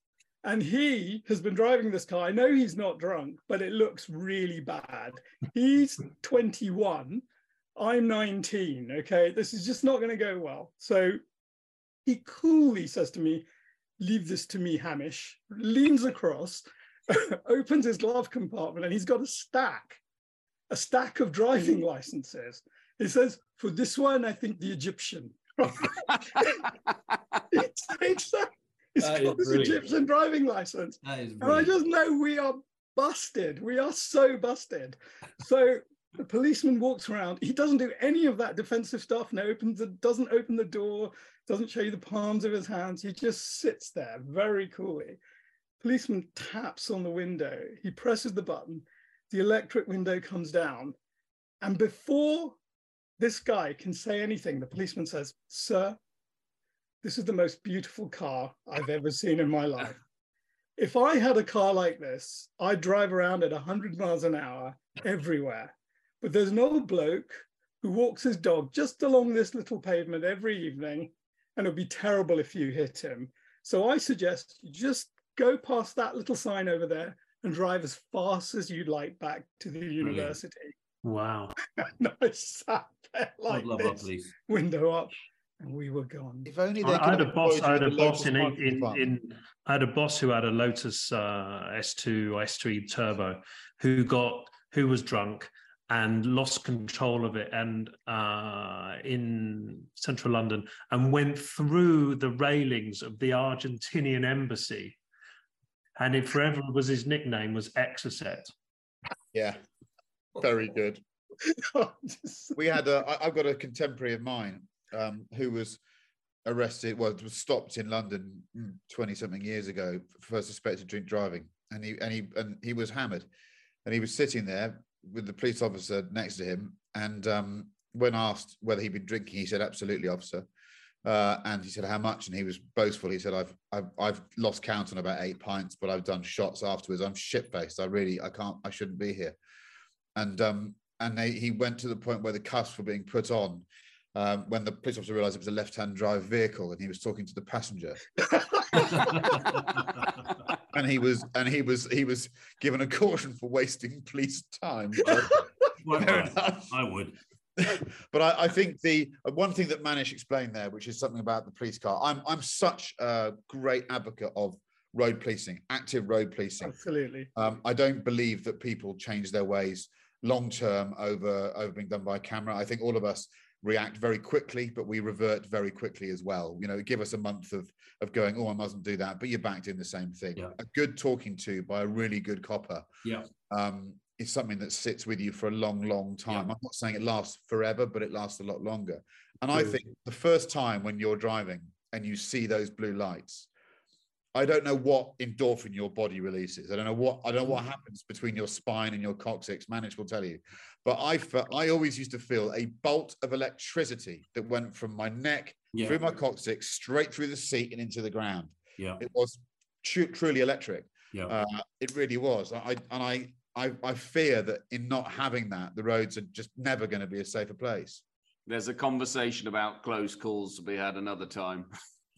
Speaker 2: And he has been driving this car. I know he's not drunk, but it looks really bad. He's 21. I'm 19. Okay. This is just not going to go well. So he coolly says to me, Leave this to me, Hamish. Leans across, opens his glove compartment, and he's got a stack, a stack of driving licenses. He says, For this one, I think the Egyptian. He takes that. He's
Speaker 4: That
Speaker 2: got
Speaker 4: is.
Speaker 2: Egyptian driving license. And I just know we are busted. We are so busted. So the policeman walks around. He doesn't do any of that defensive stuff. No, opens the doesn't open the door. Doesn't show you the palms of his hands. He just sits there very coolly. Policeman taps on the window. He presses the button. The electric window comes down, and before this guy can say anything, the policeman says, "Sir, this is the most beautiful car I've ever seen in my life." if I had a car like this, I'd drive around at 100 miles an hour everywhere. But there's an old bloke who walks his dog just along this little pavement every evening, and it would be terrible if you hit him. So I suggest you just go past that little sign over there and drive as fast as you'd like back to the university.
Speaker 5: Wow.
Speaker 2: And I sat there like
Speaker 4: love
Speaker 2: this,
Speaker 4: police.
Speaker 2: window up, and we were gone.
Speaker 1: If only they
Speaker 5: I,
Speaker 1: could
Speaker 5: I had a boss. I had a boss in, in, in I had a boss who had a Lotus uh, S2 or S3 Turbo, who got who was drunk and lost control of it and uh, in central London and went through the railings of the Argentinian embassy, and it forever was his nickname was Exocet.
Speaker 1: Yeah, very good. We had a. I, I've got a contemporary of mine um, who was arrested. Well, was stopped in London twenty something years ago for suspected drink driving, and he and he and he was hammered, and he was sitting there with the police officer next to him, and um, when asked whether he'd been drinking, he said, "Absolutely, officer." Uh, and he said, "How much?" And he was boastful. He said, "I've I've I've lost count on about eight pints, but I've done shots afterwards. I'm shit faced. I really I can't. I shouldn't be here." And um and they, he went to the point where the cuffs were being put on um, when the police officer realised it was a left-hand drive vehicle, and he was talking to the passenger, and he was and he was he was given a caution for wasting police time.
Speaker 4: Well,
Speaker 1: Fair
Speaker 4: right.
Speaker 1: enough.
Speaker 4: I would.
Speaker 1: but I, I think the one thing that Manish explained there, which is something about the police car, I'm I'm such a great advocate of road policing, active road policing.
Speaker 2: Absolutely.
Speaker 1: Um, I don't believe that people change their ways long term over over being done by camera. I think all of us react very quickly, but we revert very quickly as well. You know, give us a month of of going, oh, I mustn't do that, but you're back doing the same thing.
Speaker 4: Yeah.
Speaker 1: A good talking to by a really good copper
Speaker 4: Yeah.
Speaker 1: um, is something that sits with you for a long, long time.
Speaker 4: Yeah.
Speaker 1: I'm not saying it lasts forever, but it lasts a lot longer. And I think the first time when you're driving and you see those blue lights, I don't know what endorphin your body releases. I don't know what I don't know what
Speaker 4: Mm.
Speaker 1: happens between your spine and your coccyx. Manish will tell you, but I I always used to feel a bolt of electricity that went from my neck
Speaker 4: Yeah.
Speaker 1: through my coccyx straight through the seat and into the ground.
Speaker 4: Yeah.
Speaker 1: It was tru- truly electric.
Speaker 4: Yeah.
Speaker 1: Uh, it really was. I and I, I I fear that in not having that, the roads are just never going to be a safer place.
Speaker 3: There's a conversation about close calls to be had another time.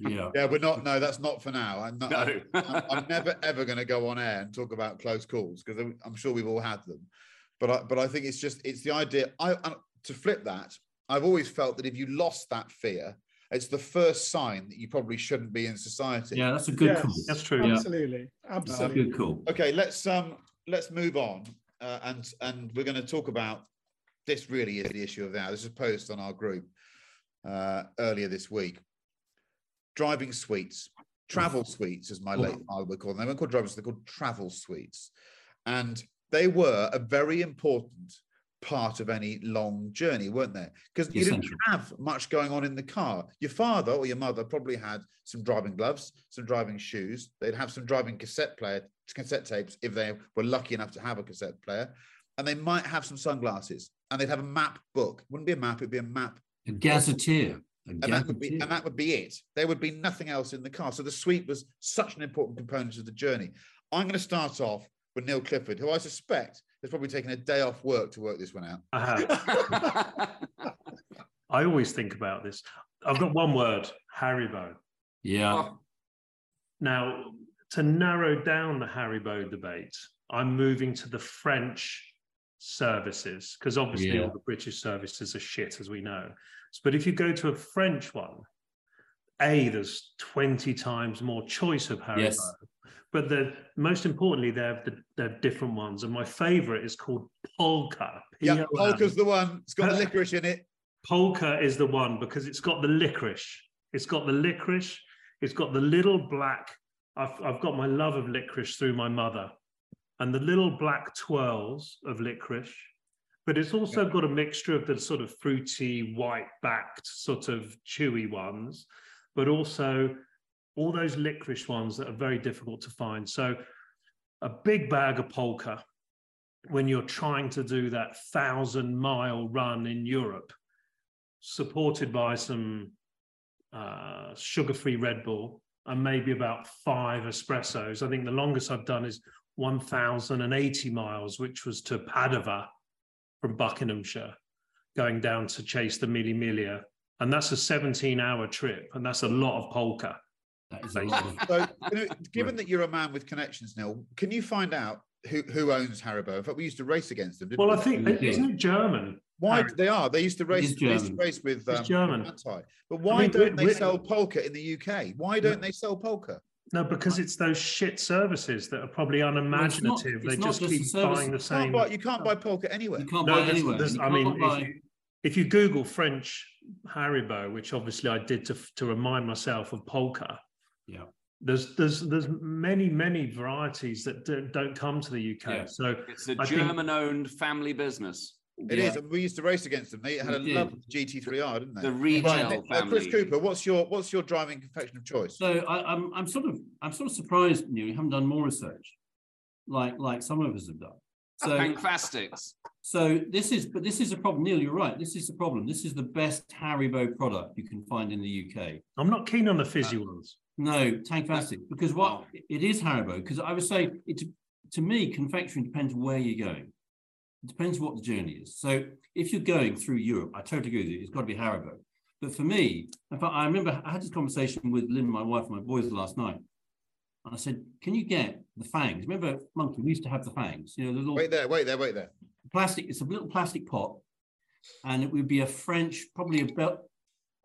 Speaker 4: yeah.
Speaker 1: Yeah, we're not. No, that's not for now. I'm not.
Speaker 3: No.
Speaker 1: I'm, I'm never ever going to go on air and talk about close calls because I'm sure we've all had them. But I, but I think it's just it's the idea. I, I to flip that. I've always felt that if you lost that fear, it's the first sign that you probably shouldn't be in society.
Speaker 4: Yeah, that's a good
Speaker 2: Yes.
Speaker 4: call.
Speaker 5: That's true.
Speaker 4: Yeah.
Speaker 2: Absolutely.
Speaker 4: That's
Speaker 2: Absolutely.
Speaker 4: good call.
Speaker 1: Okay, let's um let's move on, uh, and and we're going to talk about this. Really is the issue of now. This is a post on our group uh, earlier this week. Driving sweets, travel sweets, as my late father would call them. They weren't called driving sweets; they're called travel sweets, and they were a very important part of any long journey, weren't they? Because you didn't have much going on in the car. Your father or your mother probably had some driving gloves, some driving shoes. They'd have some driving cassette player, cassette tapes if they were lucky enough to have a cassette player, and they might have some sunglasses. And they'd have a map book. Wouldn't be a map; it'd be a map
Speaker 4: A gazetteer. A
Speaker 1: and that would be and that would be it. There would be nothing else in the car. So the sweet was such an important component of the journey. I'm going to start off with Neil Clifford, who I suspect has probably taken a day off work to work this one out.
Speaker 5: I have. I always think about this. I've got one word: Haribo.
Speaker 4: Yeah.
Speaker 3: Oh,
Speaker 5: Now, to narrow down the Haribo debate, I'm moving to the French services because obviously
Speaker 4: Yeah.
Speaker 5: all the British services are shit, as we know. But if you go to a French one, A, there's 20 times more choice of Haribo.
Speaker 4: Yes.
Speaker 5: But the most importantly, they have the, they're different ones. And my favorite is called Polka.
Speaker 1: Yeah, Polka's the one. It's got the licorice in it.
Speaker 5: Polka is the one because it's got the licorice. It's got the licorice. It's got the little black. I've, I've got my love of licorice through my mother, and the little black twirls of licorice. But it's also got a mixture of the sort of fruity, white backed, sort of chewy ones, but also all those licorice ones that are very difficult to find. So, a big bag of polka when you're trying to do that thousand mile run in Europe supported by some uh, sugar-free Red Bull and maybe about five espressos. I think the longest I've done is 1,080 miles, which was to Padova from Buckinghamshire, going down to chase the Mille Miglia. And that's a 17-hour trip, and that's a lot of polka.
Speaker 4: That is a lot of,
Speaker 1: So, you know, given that you're a man with connections, Neil, can you find out who, who owns Haribo? In fact, we used to race against them. didn't
Speaker 5: Well, I think
Speaker 4: Yeah.
Speaker 5: isn't it German?
Speaker 1: Why
Speaker 5: Haribo.
Speaker 1: they are? They used to race. They used to race with um,
Speaker 5: German.
Speaker 1: anti. But why
Speaker 5: mean,
Speaker 1: don't they
Speaker 5: we- we-
Speaker 1: sell polka in the UK? Why don't they sell polka?
Speaker 5: No, because it's those shit services that are probably unimaginative.
Speaker 4: it's
Speaker 5: they just
Speaker 4: just
Speaker 5: keep
Speaker 4: the
Speaker 5: buying the same.
Speaker 1: buy, you can't buy polka anywhere.
Speaker 4: you can't
Speaker 5: No,
Speaker 4: buy
Speaker 5: there's-
Speaker 4: anywhere.
Speaker 5: there's-
Speaker 4: You
Speaker 5: I mean,
Speaker 4: can't
Speaker 5: if you, if you Google French Haribo, which obviously I did to to remind myself of polka,
Speaker 4: Yeah.
Speaker 5: there's there's there's many many varieties that do, don't come to the UK.
Speaker 4: Yeah.
Speaker 3: it's
Speaker 5: So
Speaker 3: a
Speaker 5: I think-
Speaker 3: German-owned family business.
Speaker 1: It
Speaker 4: Yeah.
Speaker 1: is, and we used to race against them. They had a
Speaker 4: We did.
Speaker 1: lovely GT3R, didn't they?
Speaker 3: The retail
Speaker 1: Right, uh,
Speaker 3: family.
Speaker 1: Chris Cooper, what's your what's your driving confection of choice?
Speaker 4: So I, I'm I'm sort of I'm sort of surprised you, you haven't done more research, like like some of us have done. So
Speaker 3: Tangfastics.
Speaker 4: so this is but this is a problem. Neil, you're right. This is the problem. This is the best Haribo product you can find in the UK.
Speaker 5: I'm not keen on the fizzy ones.
Speaker 4: No, Tangfastic, because what it is Haribo. Because I would say it to me, confectionery depends where you're going. It depends what the journey is. So if you're going through Europe, I totally agree with you. It's got to be Haribo. But for me, in fact, I remember I had this conversation with Lynn, my wife, and my boys last night. And I said, "Can you get the fangs? Remember, monkey? We used to have the fangs. You know, the little
Speaker 1: Wait there, wait there, wait there.
Speaker 4: plastic. It's a little plastic pot, and it would be a French, probably a belt.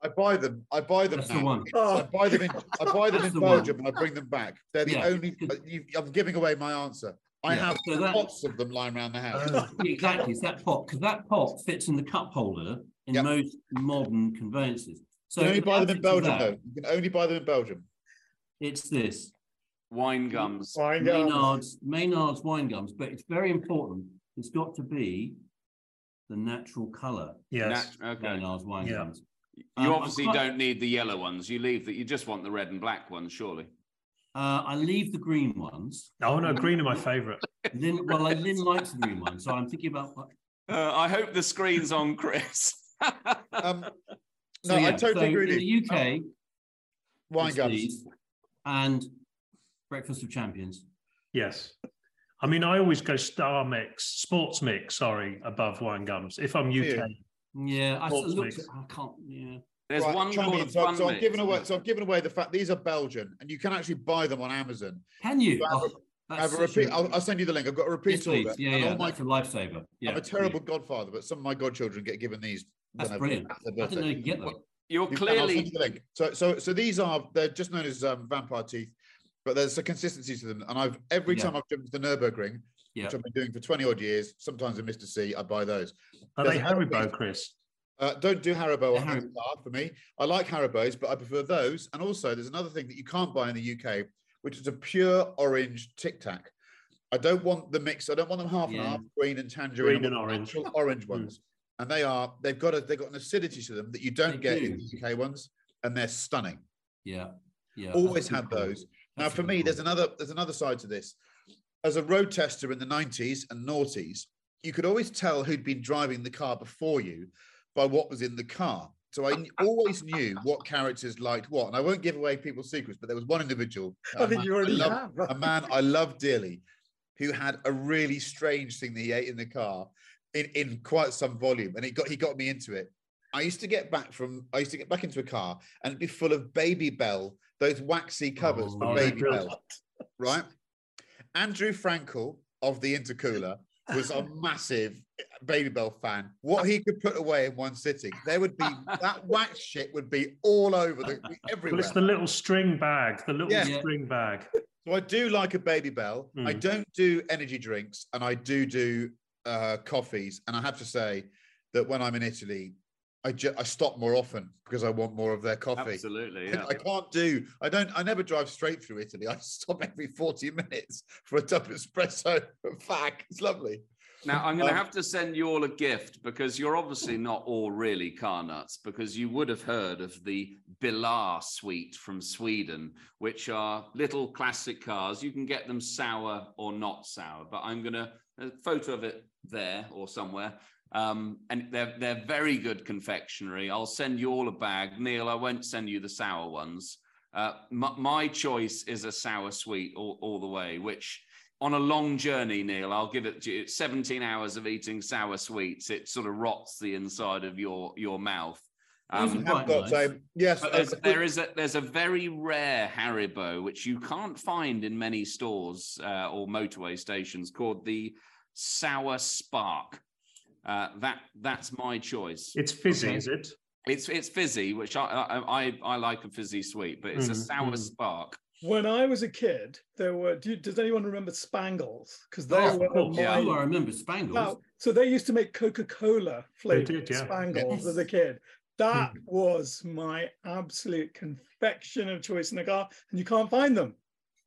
Speaker 1: I buy them. I buy them
Speaker 4: That's
Speaker 1: now.
Speaker 4: the one.
Speaker 1: I buy them in. I buy them
Speaker 4: That's
Speaker 1: in
Speaker 4: the one.
Speaker 1: Belgium and I bring them back. They're the
Speaker 4: Yeah.
Speaker 1: only. You, I'm giving away my answer. I
Speaker 4: Yeah,
Speaker 1: have
Speaker 4: so that-
Speaker 1: lots of them lying around the house.
Speaker 5: Oh.
Speaker 4: exactly, it's that pot because that pot fits in the cup holder in
Speaker 1: Yep.
Speaker 4: most modern conveyances. So
Speaker 1: you can only buy them in Belgium,
Speaker 4: that,
Speaker 1: though. You can only buy them in Belgium.
Speaker 4: It's this
Speaker 3: Wine gums.
Speaker 2: Wine gums.
Speaker 4: Maynard's Maynard's wine gums, but it's very important. It's got to be the natural colour.
Speaker 5: Yes.
Speaker 3: Nat- okay.
Speaker 4: Maynard's wine
Speaker 5: Yeah.
Speaker 4: gums.
Speaker 3: You
Speaker 4: Um,
Speaker 3: obviously
Speaker 4: quite-
Speaker 3: don't need the yellow ones. You leave that. You just want the red and black ones, surely.
Speaker 4: Uh, I leave the green ones.
Speaker 5: Oh no, green are my favourite.
Speaker 4: Lynn, well, like, Lynn likes the green ones, so I'm thinking about.
Speaker 3: Uh, I hope the screen's on, Chris.
Speaker 1: Um,
Speaker 4: So,
Speaker 1: no, I totally
Speaker 4: so
Speaker 1: agree with
Speaker 4: in
Speaker 1: you.
Speaker 4: the UK,
Speaker 1: Wine gums.
Speaker 4: and Breakfast of Champions.
Speaker 5: Yes. I mean, I always go star mix, sports mix, sorry, above wine gums. If I'm UK,
Speaker 4: Yeah, I looked. I can't. Yeah.
Speaker 3: There's
Speaker 1: Right,
Speaker 3: one
Speaker 1: chime
Speaker 3: called
Speaker 1: in. so, so I'm
Speaker 3: mix.
Speaker 1: giving away. So I've given away the fact these are Belgian, and you can actually buy them on Amazon.
Speaker 4: Can you?
Speaker 1: I have a-
Speaker 4: Oh,
Speaker 1: I
Speaker 4: that's
Speaker 1: have a
Speaker 4: such
Speaker 1: repeat. I'll, I'll send you the link. I've got a repeat
Speaker 4: Yes, please.
Speaker 1: order.
Speaker 4: Yeah,
Speaker 1: and
Speaker 4: yeah.
Speaker 1: all my-
Speaker 4: That's a lifesaver. Yeah,
Speaker 1: I'm a terrible
Speaker 4: yeah.
Speaker 1: godfather, but some of my godchildren get given these.
Speaker 4: That's
Speaker 1: whenever-
Speaker 4: brilliant. I didn't know you could get them.
Speaker 3: You're
Speaker 1: You I'll send
Speaker 3: clearly
Speaker 1: you the link. So, so, so these are they're just known as um, vampire teeth, but there's a consistency to them. And I've every
Speaker 4: Yeah.
Speaker 1: time I've jumped to the Nurburgring,
Speaker 4: Yeah.
Speaker 1: which I've been doing for 20 odd years, sometimes in Mr. C, I buy those.
Speaker 5: are
Speaker 1: There's
Speaker 5: they
Speaker 1: another
Speaker 5: Haribo, Chris?
Speaker 1: Uh, don't do Haribo
Speaker 4: Yeah,
Speaker 1: on
Speaker 4: Haribo.
Speaker 1: for me. I like Haribos, but I prefer those. And also, there's another thing that you can't buy in the UK, which is a pure orange Tic Tac. I don't want the mix. I don't want them half and half, green and tangerine.
Speaker 5: Green and orange.
Speaker 1: orange ones. And they are. They've got a. They've got an acidity to them that you don't
Speaker 4: They
Speaker 1: get in the UK ones, and they're stunning.
Speaker 4: Yeah. Yeah.
Speaker 1: Always had those. Now,
Speaker 4: That's a
Speaker 1: for me, there's another. There's another side to this. As a road tester in the 90s and noughties, you could always tell who'd been driving the car before you by what was in the car. So I uh, uh, uh, always knew what characters liked what. And I won't give away people's secrets, but there was one individual.
Speaker 2: I
Speaker 1: a
Speaker 2: think you already
Speaker 1: love-
Speaker 2: have.
Speaker 1: A man I love dearly. who had a really strange thing that he ate in the car in, in quite some volume, and he got he got me into it. I used to get back from I used to get back into a car and it'd be full of Babybel, those waxy covers
Speaker 4: Oh,
Speaker 1: for
Speaker 4: they're
Speaker 1: Babybel, right? Andrew Frankel of the Intercooler was a massive Babybel fan. What he could put away in one sitting, there would be that wax shit would be all over the
Speaker 5: Well, it's the little string bag, the little
Speaker 1: Yeah.
Speaker 5: string bag.
Speaker 1: So I do like a Babybel. I
Speaker 5: Mm.
Speaker 1: don't do energy drinks, and I do do uh, coffees. And I have to say that when I'm in Italy, I ju- I stop more often because I want more of their coffee.
Speaker 3: Absolutely,
Speaker 1: I-
Speaker 3: yeah.
Speaker 1: I can't do. I don't. I never drive straight through Italy. I stop every forty minutes for a double espresso. Fact, it's lovely.
Speaker 3: Now I'm going to
Speaker 1: Um,
Speaker 3: have to send you all a gift because you're obviously not all really car nuts because you would have heard of the Bilar sweet from Sweden, which are little classic cars. You can get them sour or not sour, but I'm going to a photo of it there or somewhere. Um, and they're they're very good confectionery. I'll send you all a bag. Neil, I won't send you the sour ones. Uh, my, my choice is a sour sweet all, all the way, which on a long journey, Neil, I'll give it to you. It's 17 hours of eating sour sweets. It sort of rots the inside of your your mouth. Um,
Speaker 1: I've got
Speaker 4: nice.
Speaker 1: um, yes.
Speaker 3: but
Speaker 1: uh,
Speaker 3: there's, there is a there's a very rare Haribo which you can't find in many stores uh, or motorway stations called the Sour Spark. Uh, that that's my choice.
Speaker 5: It's fizzy,
Speaker 3: Okay.
Speaker 5: is it?
Speaker 3: It's it's fizzy, which I I I, I like a fizzy sweet, but it's a
Speaker 5: Mm,
Speaker 3: sour
Speaker 5: mm.
Speaker 3: spark.
Speaker 2: When I was a kid, there were. Do you, does anyone remember Spangles? Because they
Speaker 3: Oh,
Speaker 2: were
Speaker 5: course.
Speaker 3: Yeah.
Speaker 2: my.
Speaker 4: Oh, I remember Spangles.
Speaker 2: Now, so they used to make Coca-Cola flavored
Speaker 5: yeah.
Speaker 2: Spangles
Speaker 4: Yes.
Speaker 2: as a kid. That was my absolute confection of choice in the car, and you can't find them.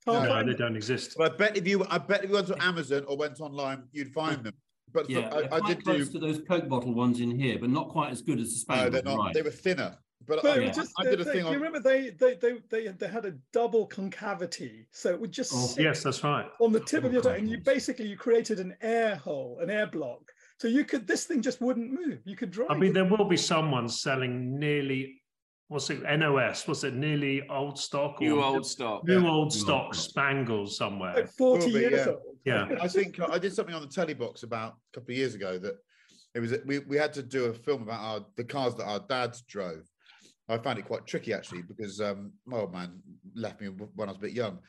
Speaker 2: Can't
Speaker 1: No,
Speaker 5: No, they
Speaker 2: them.
Speaker 5: don't exist.
Speaker 1: But I bet if you, I bet if you went to Amazon or went online, you'd find them. But
Speaker 4: yeah, they're
Speaker 1: I, I did
Speaker 4: close
Speaker 1: do.
Speaker 4: to those Coke bottle ones in here, but not quite as good as the
Speaker 1: No,
Speaker 4: Spangles.
Speaker 1: they're not.
Speaker 4: right.
Speaker 1: They were thinner. But,
Speaker 2: But
Speaker 1: I,
Speaker 4: Yeah.
Speaker 2: just,
Speaker 1: I
Speaker 2: they,
Speaker 1: did a
Speaker 2: they-
Speaker 1: thing
Speaker 2: you remember they they they they, they had a double concavity, so it would just
Speaker 4: Oh,
Speaker 2: sit
Speaker 5: Yes, that's right.
Speaker 2: on the tip of your
Speaker 4: Oh,
Speaker 2: tongue, and you basically you created an air hole, an air block. So you could this thing just wouldn't move. You could drive.
Speaker 5: I mean,
Speaker 2: it.
Speaker 5: there will be someone selling nearly, what's it, NOS, what's it, nearly old stock?
Speaker 3: New old stock.
Speaker 5: New
Speaker 1: Yeah.
Speaker 5: old stock
Speaker 4: old
Speaker 5: spangles somewhere.
Speaker 2: like 40
Speaker 1: Will be,
Speaker 2: years
Speaker 1: yeah.
Speaker 2: old.
Speaker 5: Yeah.
Speaker 1: I think I did something on the telly box about a couple of years ago that it was we, we had to do a film about our the cars that our dads drove. I found it quite tricky actually because um, my old man left me when I was a bit young,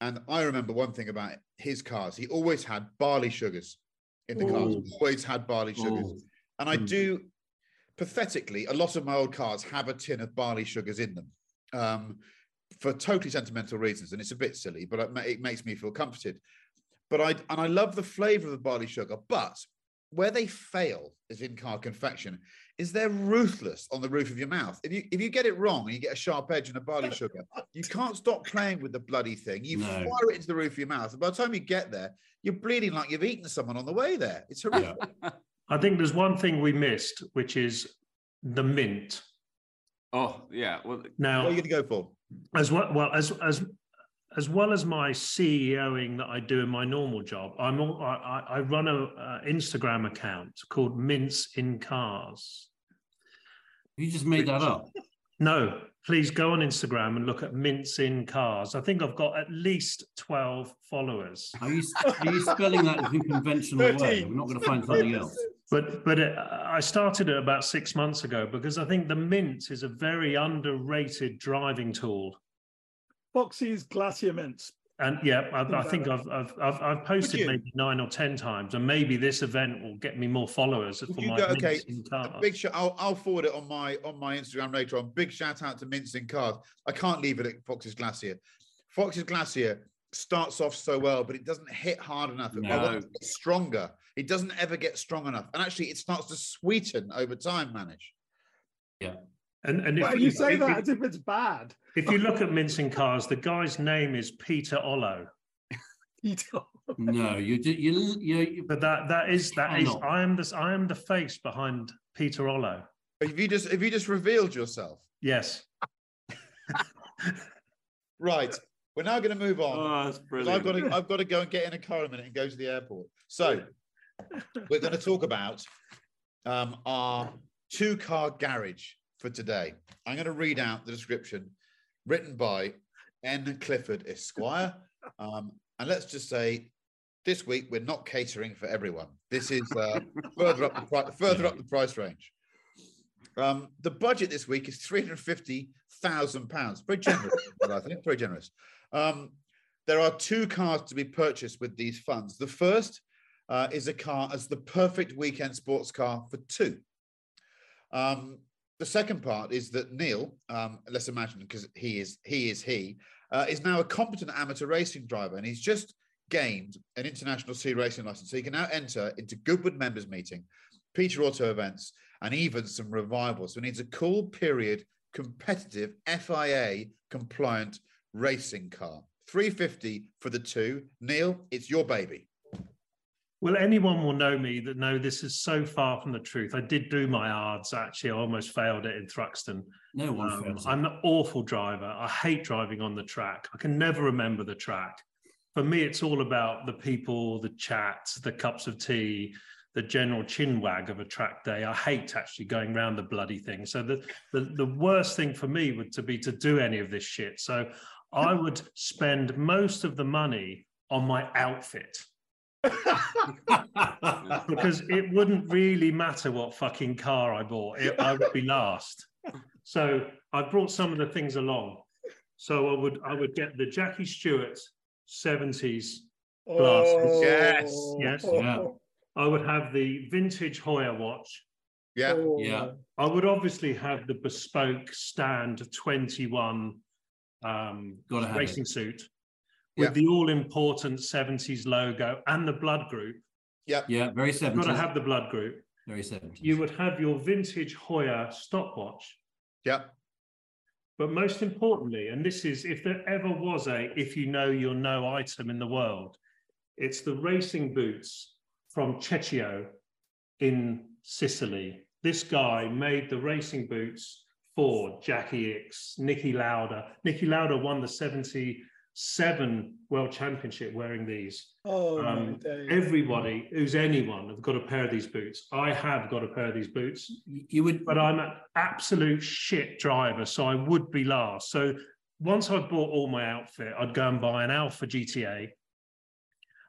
Speaker 1: and I remember one thing about his cars. He always had barley sugars in the cars. Always had barley sugars,
Speaker 4: Oh,
Speaker 1: and I
Speaker 5: Hmm.
Speaker 1: do pathetically a lot of my old cars have a tin of barley sugars in them. Um, for totally sentimental reasons, and it's a bit silly, but it makes me feel comforted but I and I love the flavour of the barley sugar. But where they fail is in car confection, is they're ruthless on the roof of your mouth. If you if you get it wrong and you get a sharp edge in a barley sugar, you can't stop playing with the bloody thing. You
Speaker 4: No.
Speaker 1: fire it into the roof of your mouth, and by the time you get there, you're bleeding like you've eaten someone on the way there. It's horrific.
Speaker 5: I think there's one thing we missed, which is the mint.
Speaker 3: Oh yeah. Well,
Speaker 5: now What
Speaker 1: are you going to go for?
Speaker 5: as well, well as as as well as my CEOing that I do in my normal job, I'm all, I, I run a uh, Instagram account called Mints in Cars.
Speaker 4: you just made that up.
Speaker 5: No, please go on Instagram and look at Mints in Cars. I think I've got at least twelve followers.
Speaker 4: Are you, are you spelling that in a conventional way? We're not going to find something else.
Speaker 5: But but it, I started it about six months ago because I think the Mint is a very underrated driving tool.
Speaker 2: Foxy's Glacier Mints.
Speaker 5: And yeah, I, I think. I've, I've I've I've posted maybe nine or ten times, and maybe this event will get me more followers for
Speaker 1: you
Speaker 5: my
Speaker 1: go- okay,
Speaker 5: Cars.
Speaker 1: big shout. I'll, I'll forward it on my on my Instagram later on. Big shout out to Mints in Cars. I can't leave it at Fox's Glacier. Fox's Glacier starts off so well, but it doesn't hit hard enough. It
Speaker 3: No.
Speaker 1: stronger. It doesn't ever get strong enough, and actually, it starts to sweeten over time. Manage.
Speaker 5: And and if
Speaker 2: Well, you say
Speaker 5: if,
Speaker 2: that as if it's bad.
Speaker 5: if you look at Mints in Cars, the guy's name is Peter Ollo.
Speaker 2: You don't-
Speaker 4: No, you did. You, you, you
Speaker 5: But that that is that is
Speaker 4: Cannot.
Speaker 5: I am this. I am the face behind Peter Ollo.
Speaker 1: Have you just have you just revealed yourself?
Speaker 5: Yes.
Speaker 1: Right. We're now going to move on.
Speaker 3: oh, that's
Speaker 1: 'cause
Speaker 3: brilliant.
Speaker 1: I've got to I've got to go and get in a car in a minute and go to the airport. So we're going to talk about um, our two car garage for today. I'm going to read out the description written by N. Clifford Esquire. Um, and let's just say this week we're not catering for everyone. This is uh, further up the further up the price range. Um, the budget this week is three hundred fifty thousand pounds. Very generous, I think. Very generous. Um, there are two cars to be purchased with these funds. The first uh, is a car as the perfect weekend sports car for two. Um, the second part is that Neil, um, let's imagine because he is he is he uh, is now a competent amateur racing driver, and he's just gained an international sea racing license, so he can now enter into Goodwood members meeting, Peter Auto events, and even some revivals. So he needs a cool period, competitive FIA compliant racing car. 350 for the two. Neil, it's your baby.
Speaker 5: Well, anyone will know me that know this is so far from the truth. I did do my ARDS actually. I almost failed it in Thruxton.
Speaker 4: No one
Speaker 5: Um,
Speaker 4: fails.
Speaker 5: I'm an awful driver. I hate driving on the track. I can never remember the track. For me, it's all about the people, the chats, the cups of tea, the general chin wag of a track day. I hate actually going around the bloody thing. So the, the the worst thing for me would to be to do any of this shit. So I would spend most of the money on my outfit because it wouldn't really matter what fucking car I bought. It, I would be last. So I brought some of the things along. So I would I would get the Jackie Stewart 70s glasses.
Speaker 1: Yes,
Speaker 5: yes.
Speaker 4: Yeah.
Speaker 5: I would have the vintage Heuer watch.
Speaker 1: Yeah.
Speaker 4: Yeah.
Speaker 5: I would obviously have the bespoke stand 21 um,
Speaker 4: Gotta
Speaker 5: racing
Speaker 4: it.
Speaker 5: suit with
Speaker 1: Yeah.
Speaker 5: the all important 70s logo and the blood group.
Speaker 1: Yeah.
Speaker 4: Yeah, very
Speaker 5: You've got
Speaker 4: 70s.
Speaker 5: to have the blood group.
Speaker 4: very 70s.
Speaker 5: You would have your vintage Heuer stopwatch.
Speaker 1: Yeah.
Speaker 5: But most importantly, and this is if there ever was a if you know you'll know item in the world, it's the racing boots from Cecchio in Sicily. This guy made the racing boots for Jacky Ickx, Niki Lauda. Niki Lauda won the 77 World Championship wearing these.
Speaker 2: Oh,
Speaker 5: Um, everybody who's anyone have got a pair of these boots. I have got a pair of these boots
Speaker 4: You would,
Speaker 5: but I'm an absolute shit driver, so I would be last. So once I bought all my outfit, I'd go and buy an Alfa GTA,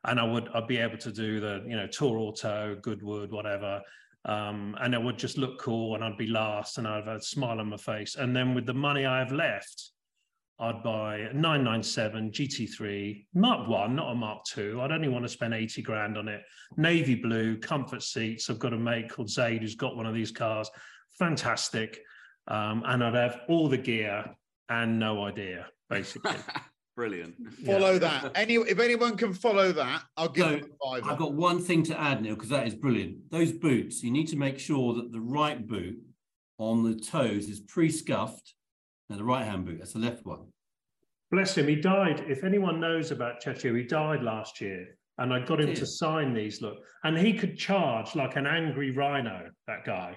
Speaker 5: and I would I'd be able to do the you know Tour Auto, Goodwood, whatever, um, and it would just look cool, and I'd be last, and I'd have a smile on my face. And then with the money I have left, I'd buy a 997 GT3 Mark One, not a Mark Two. I'd only want to spend 80 grand on it. Navy blue, comfort seats. I've got a mate called Zaid who's got one of these cars. Fantastic. Um, and I'd have all the gear and no idea, basically.
Speaker 3: Brilliant.
Speaker 1: Follow that. Any if anyone can follow that, I'll give
Speaker 4: So,
Speaker 1: them a fiver.
Speaker 4: I've got one thing to add, Neil, because that is brilliant. Those boots, you need to make sure that the right boot on the toes is pre-scuffed. Now, the right-hand boot, that's the left one.
Speaker 5: Bless him. He died. If anyone knows about Chechio, he died last year. And I got him to sign these. Look, and he could charge like an angry rhino, that guy.